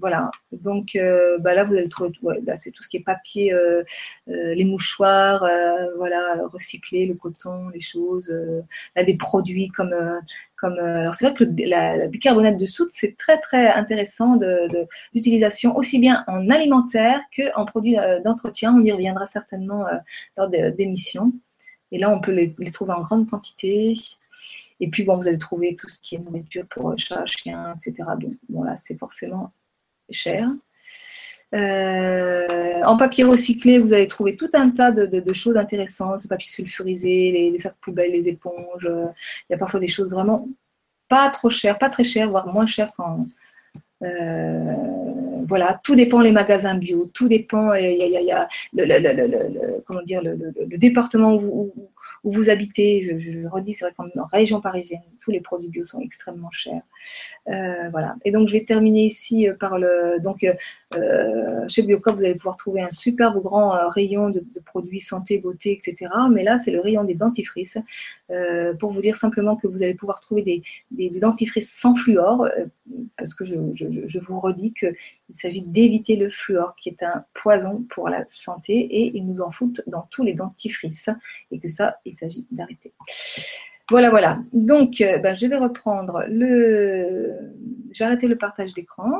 voilà. Donc, bah là, vous allez trouver tout. c'est tout ce qui est papier, les mouchoirs, voilà, recycler le coton, les choses. là, des produits comme, comme. alors, c'est vrai que la, bicarbonate de soude, c'est très très intéressant d'utilisation aussi bien en alimentaire qu'en produits d'entretien. On y reviendra certainement lors d'émissions. Et là, on peut les, trouver en grande quantité. Et puis, bon, vous allez trouver tout ce qui est nourriture pour chat, chien, etc. Donc, bon, là, c'est forcément cher. Euh, en papier recyclé, vous allez trouver tout un tas de, choses intéressantes, le papier sulfurisé, les, sacs poubelles, les éponges. Il y a parfois des choses vraiment pas trop chères, pas très chères, voire moins chères qu'en, euh, voilà, tout dépend les magasins bio, tout dépend, il y a, le, comment dire, le, département où, où vous habitez. Je, je redis, c'est vrai qu'en région parisienne, tous les produits bio sont extrêmement chers. Euh, voilà. Et donc, je vais terminer ici euh, par le. Donc, euh, chez Biocop, vous allez pouvoir trouver un superbe grand rayon de, produits santé, beauté, etc. Mais là, c'est le rayon des dentifrices. pour vous dire simplement que vous allez pouvoir trouver des, dentifrices sans fluor, parce que je, je vous redis qu'il s'agit d'éviter le fluor, qui est un poison pour la santé, et ils nous en foutent dans tous les dentifrices, et que ça, il s'agit d'arrêter. Voilà, voilà. Donc, euh, ben, je vais reprendre le. Je vais arrêter le partage d'écran.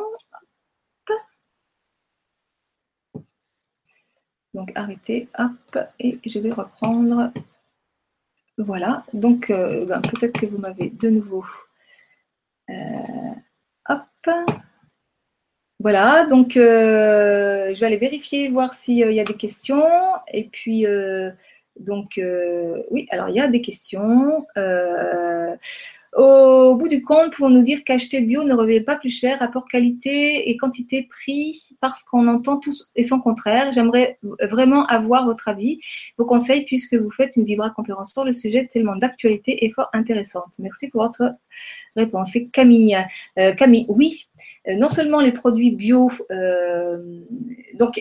Donc, arrêter, hop, et je vais reprendre. Voilà. Donc, euh, ben, peut-être que vous m'avez de nouveau. Euh, hop. Voilà, donc je vais aller vérifier, voir s'il y a des questions. Et puis, donc, euh, oui, alors il y a des questions. Euh, au bout du compte, pour nous dire qu'acheter bio ne revient pas plus cher, rapport qualité et quantité prix, parce qu'on entend tous et son contraire. J'aimerais vraiment avoir votre avis, vos conseils, puisque vous faites une vibra conférence sur le sujet tellement d'actualité et fort intéressante. Merci pour votre réponse. C'est Camille. Euh, Camille, oui, non seulement les produits bio, donc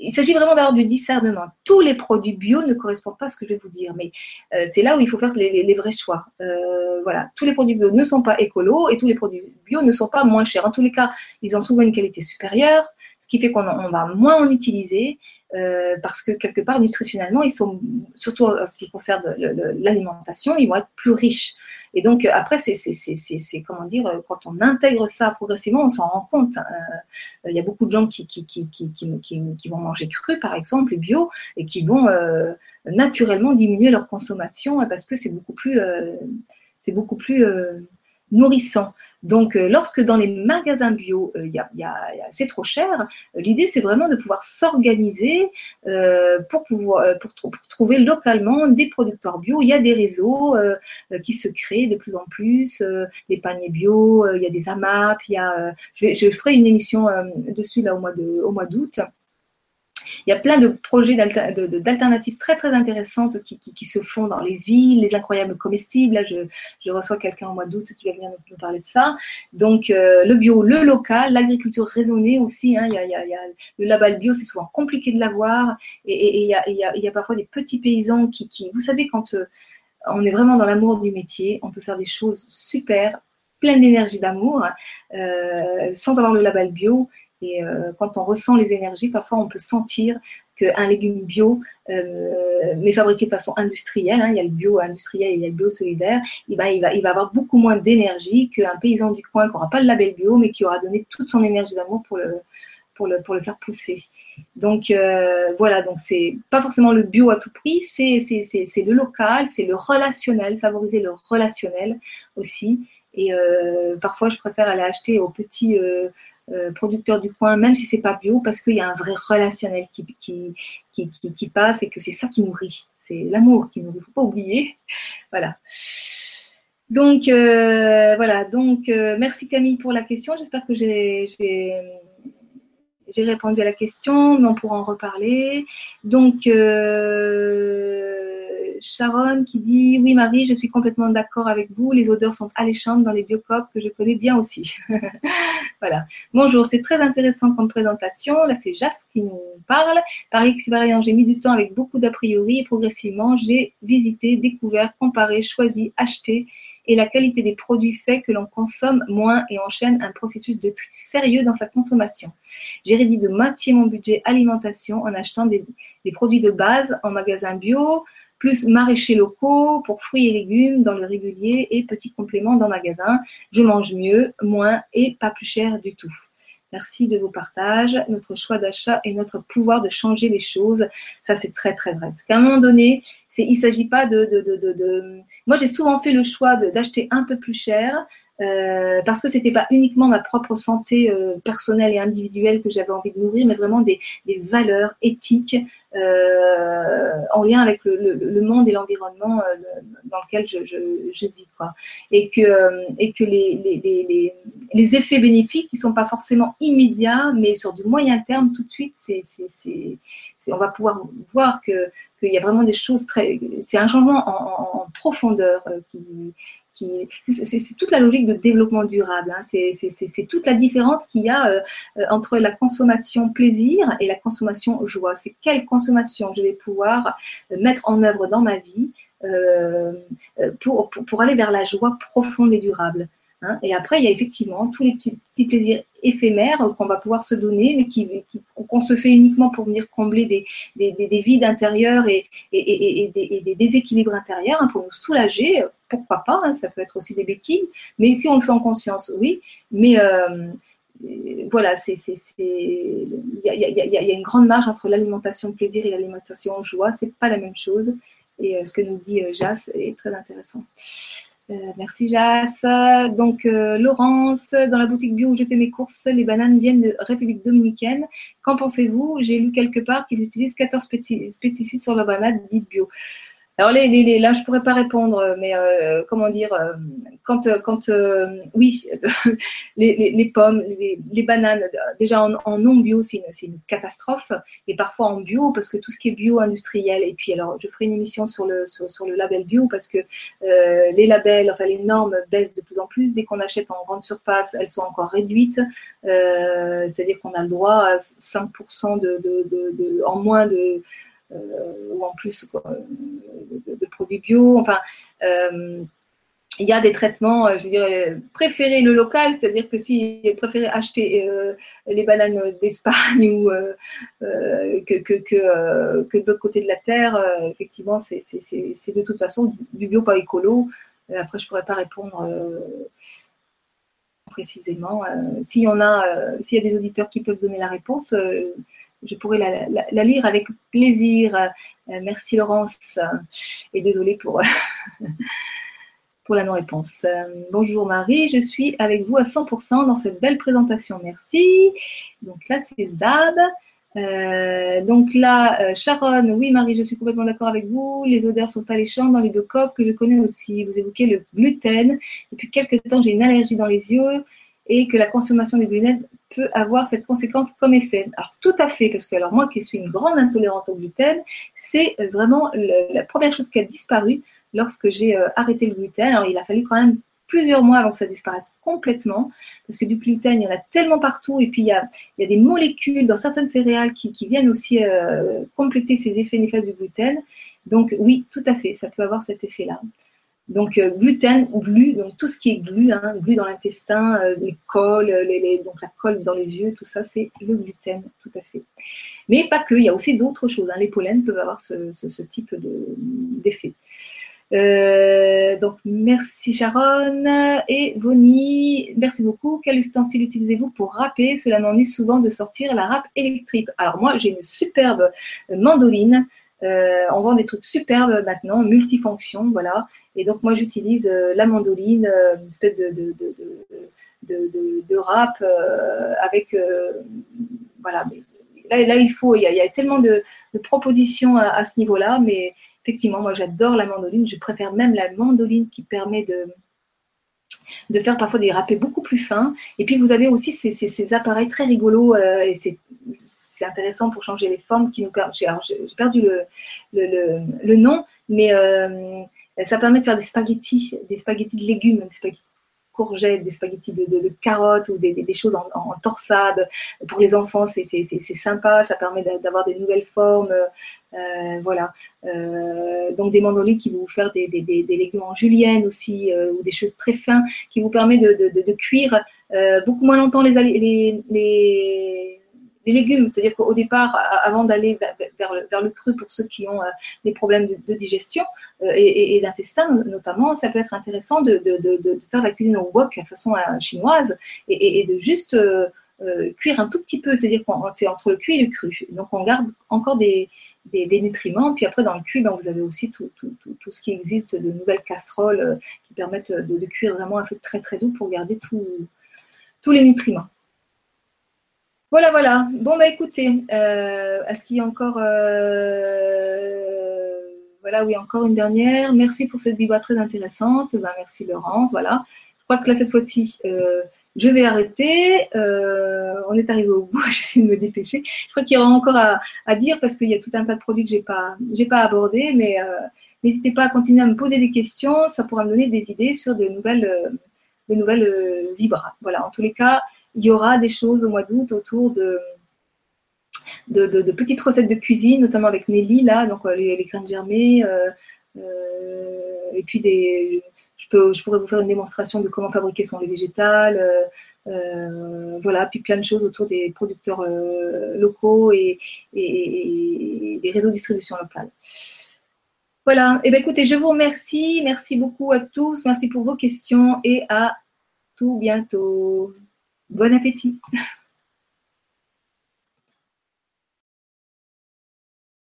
il s'agit vraiment d'avoir du discernement. Tous les produits bio ne correspondent pas à ce que je vais vous dire, mais euh, c'est là où il faut faire les, vrais choix. Euh, voilà, tous les produits bio ne sont pas écolos et tous les produits bio ne sont pas moins chers. En tous les cas, ils ont souvent une qualité supérieure, ce qui fait qu'on va moins en utiliser euh, parce que quelque part, nutritionnellement, ils sont, surtout en ce qui concerne l'alimentation, ils vont être plus riches. Et donc, euh, après, c'est, comment dire, euh, quand on intègre ça progressivement, on s'en rend compte. Hein. il y a beaucoup de gens qui, qui, qui, qui, vont manger cru, par exemple, et bio, et qui vont naturellement diminuer leur consommation parce que c'est beaucoup plus, c'est beaucoup plus nourrissant. Donc, euh, lorsque dans les magasins bio, euh, c'est trop cher, l'idée c'est vraiment de pouvoir s'organiser pour pouvoir pour, trouver localement des producteurs bio. Il y a des réseaux qui se créent de plus en plus, des paniers bio, il y a des AMAP, il y a, je, je ferai une émission dessus là au mois de au mois d'août. Il y a plein de projets d'alternatives très très intéressantes qui, se font dans les villes, les incroyables comestibles. Là, je, reçois quelqu'un au mois d'août qui va venir nous, parler de ça. Donc, euh, le bio, le local, l'agriculture raisonnée aussi. Hein. il, y a, le label bio, c'est souvent compliqué de l'avoir. Et, il, y a, parfois des petits paysans qui, vous savez, quand euh, on est vraiment dans l'amour du métier, on peut faire des choses super, pleines d'énergie, d'amour, euh, sans avoir le label bio. Et euh, quand on ressent les énergies, parfois on peut sentir qu'un légume bio, euh, mais fabriqué de façon industrielle, hein, il y a le bio industriel et il y a le bio solidaire, il va, il va, avoir beaucoup moins d'énergie qu'un paysan du coin qui n'aura pas le label bio, mais qui aura donné toute son énergie d'amour pour le, faire pousser. Donc euh, voilà, donc c'est pas forcément le bio à tout prix, c'est le local, c'est le relationnel, favoriser le relationnel aussi. Et parfois, je préfère aller acheter au petit euh, producteur du coin, même si c'est pas bio, parce qu'il y a un vrai relationnel qui, qui, qui, passe et que c'est ça qui nourrit. C'est l'amour qui nourrit, faut pas oublier. (laughs) Voilà. Donc euh, voilà, donc euh, merci Camille pour la question. J'espère que j'ai répondu à la question, mais on pourra en reparler. Donc Sharon qui dit Oui, Marie, je suis complètement d'accord avec vous. Les odeurs sont alléchantes dans les biocopes que je connais bien aussi. (laughs) voilà. Bonjour, c'est très intéressant comme présentation. Là, c'est Jas qui nous parle. Par expérience, j'ai mis du temps avec beaucoup d'a priori et progressivement, j'ai visité, découvert, comparé, choisi, acheté et la qualité des produits fait que l'on consomme moins et enchaîne un processus de tri sérieux dans sa consommation. J'ai réduit de moitié mon budget alimentation en achetant des produits de base en magasin bio, plus maraîchers locaux pour fruits et légumes dans le régulier et petits compléments dans magasin. Je mange mieux, moins et pas plus cher du tout. Merci de vos partages, notre choix d'achat et notre pouvoir de changer les choses. Ça, c'est très, très vrai. Parce qu'à un moment donné, il ne s'agit pas de, de, de, de... Moi, j'ai souvent fait le choix d'acheter un peu plus cher euh, parce que c'était pas uniquement ma propre santé euh, personnelle et individuelle que j'avais envie de nourrir, mais vraiment des, des valeurs éthiques euh, en lien avec le, le, le monde et l'environnement euh, dans lequel je, je, je, vis, quoi. Et que euh, et que les, les, les, les, effets bénéfiques, qui sont pas forcément immédiats, mais sur du moyen terme, tout de suite, c'est, on va pouvoir voir que qu'il y a vraiment des choses très, c'est un changement en, en, en profondeur qui c'est toute la logique de développement durable. Hein. C'est toute la différence qu'il y a euh, euh, entre la consommation plaisir et la consommation joie. C'est quelle consommation je vais pouvoir euh, mettre en œuvre dans ma vie pour, pour, aller vers la joie profonde et durable. Hein. Et après, il y a effectivement tous les petits, plaisirs éphémères qu'on va pouvoir se donner, mais qu'on se fait uniquement pour venir combler des, des, des, vides intérieurs et, des, déséquilibres intérieurs, hein, pour nous soulager. Pourquoi pas hein, Ça peut être aussi des béquilles, mais si on le fait en conscience, oui. Mais voilà, il y a, une grande marge entre l'alimentation plaisir et l'alimentation joie. C'est pas la même chose. Et euh, ce que nous dit euh, Jas est très intéressant. Euh, merci Jas. Donc euh, Laurence, dans la boutique bio où je fais mes courses, les bananes viennent de République dominicaine. Qu'en pensez-vous? J'ai lu quelque part qu'ils utilisent 14 pesticides sur la banane dite bio. Alors les, les, là, je pourrais pas répondre, mais euh, comment dire, euh, quand, euh, quand oui, (laughs) les, les, pommes, les, bananes, déjà en, non bio, c'est une, catastrophe, et parfois en bio, parce que tout ce qui est bio industriel, et puis alors je ferai une émission sur le, sur, le label bio, parce que les labels, enfin les normes baissent de plus en plus, dès qu'on achète en grande surface, elles sont encore réduites, c'est-à-dire qu'on a le droit à 5% de, de, en moins de euh, ou en plus de, produits bio. Enfin, euh, il y a des traitements, euh, je dirais, préférer le local, c'est-à-dire que si préférez acheter les bananes d'Espagne (laughs) ou que, de l'autre côté de la terre, effectivement, c'est de toute façon du bio pas écolo. Après, je ne pourrais pas répondre précisément. s'il y s'il y a des auditeurs qui peuvent donner la réponse, je pourrais la, lire avec plaisir. Euh, merci Laurence et désolée pour, (laughs) pour la non-réponse. Euh, bonjour Marie, je suis avec vous à 100% dans cette belle présentation. Merci. Donc là, c'est Zab. Euh, donc là, euh, Sharon, oui Marie, je suis complètement d'accord avec vous. Les odeurs sont alléchantes dans les deux copes que je connais aussi. Vous évoquez le gluten. Depuis quelques temps, j'ai une allergie dans les yeux et que la consommation du gluten peut avoir cette conséquence comme effet. Alors tout à fait, parce que alors moi qui suis une grande intolérante au gluten, c'est vraiment la première chose qui a disparu lorsque j'ai euh, arrêté le gluten. Alors il a fallu quand même plusieurs mois avant que ça disparaisse complètement, parce que du gluten, il y en a tellement partout, et puis il y a, des molécules dans certaines céréales qui, qui viennent aussi euh, compléter ces effets néfastes du gluten. Donc oui, tout à fait, ça peut avoir cet effet-là. Donc euh, gluten, glu, donc tout ce qui est glu, hein, glu dans l'intestin, euh, les cols, les, donc la colle dans les yeux, tout ça, c'est le gluten, tout à fait. Mais pas que, il y a aussi d'autres choses. Hein. Les pollens peuvent avoir ce, type d'effet. Euh, donc merci Sharon et Vonnie, merci beaucoup. Quel ustensile utilisez-vous pour râper? Cela m'ennuie souvent de sortir la râpe électrique. Alors moi j'ai une superbe mandoline euh, on vend des trucs superbes maintenant, multifonctions, voilà. Et donc moi j'utilise euh, la mandoline, euh, une espèce de, de, de, de rap avec, voilà. là, là, il faut, il y a, tellement de, propositions à, ce niveau-là, mais effectivement, moi j'adore la mandoline. Je préfère même la mandoline qui permet de de faire parfois des râpés beaucoup plus fins. Et puis vous avez aussi ces, ces, appareils très rigolos et c'est c'est intéressant pour changer les formes qui nous J'ai perdu le, le, le, nom, mais euh, ça permet de faire des spaghettis, des spaghettis de légumes, des spaghettis de courgettes, des spaghettis de, carottes ou des, choses en, torsade. Pour les enfants, c'est sympa, ça permet d'avoir des nouvelles formes. Euh, voilà. Euh, donc des mandolines qui vont vous faire des, des, légumes en julienne aussi, ou des choses très fins qui vous permettent de, de cuire beaucoup moins longtemps les, les les légumes. C'est-à-dire qu'au départ, avant d'aller vers, le, cru pour ceux qui ont euh, des problèmes de, digestion euh, et, d'intestin notamment, ça peut être intéressant de, faire la cuisine au wok à façon euh, chinoise et, de juste cuire un tout petit peu. C'est-à-dire que c'est entre le cuit et le cru. Donc on garde encore des, nutriments. Puis après, dans le cuit, ben, vous avez aussi tout, ce qui existe de nouvelles casseroles qui permettent de, cuire vraiment un feu très très doux pour garder tous les nutriments. Voilà, voilà. Bon, bah écoutez, euh, est-ce qu'il y a encore. Euh, voilà, oui, encore une dernière. Merci pour cette vibra très intéressante. Ben, merci Laurence. Voilà. Je crois que là, cette fois-ci, euh, je vais arrêter. on est arrivé au bout. (laughs) J'essaie de me dépêcher. Je crois qu'il y aura encore à, dire parce qu'il y a tout un tas de produits que je n'ai pas, pas abordés. Mais n'hésitez pas à continuer à me poser des questions. Ça pourra me donner des idées sur des nouvelles, des nouvelles vibras. Voilà, en tous les cas il y aura des choses au mois d'août autour de, de, petites recettes de cuisine, notamment avec Nelly, là, donc euh, les, graines germées, euh, euh, et puis des, je, peux, je pourrais vous faire une démonstration de comment fabriquer son lait végétal, voilà, puis plein de choses autour des producteurs locaux et, des réseaux de distribution locale. Voilà, et eh bien écoutez, je vous remercie, merci beaucoup à tous, merci pour vos questions et à tout bientôt. Bon appétit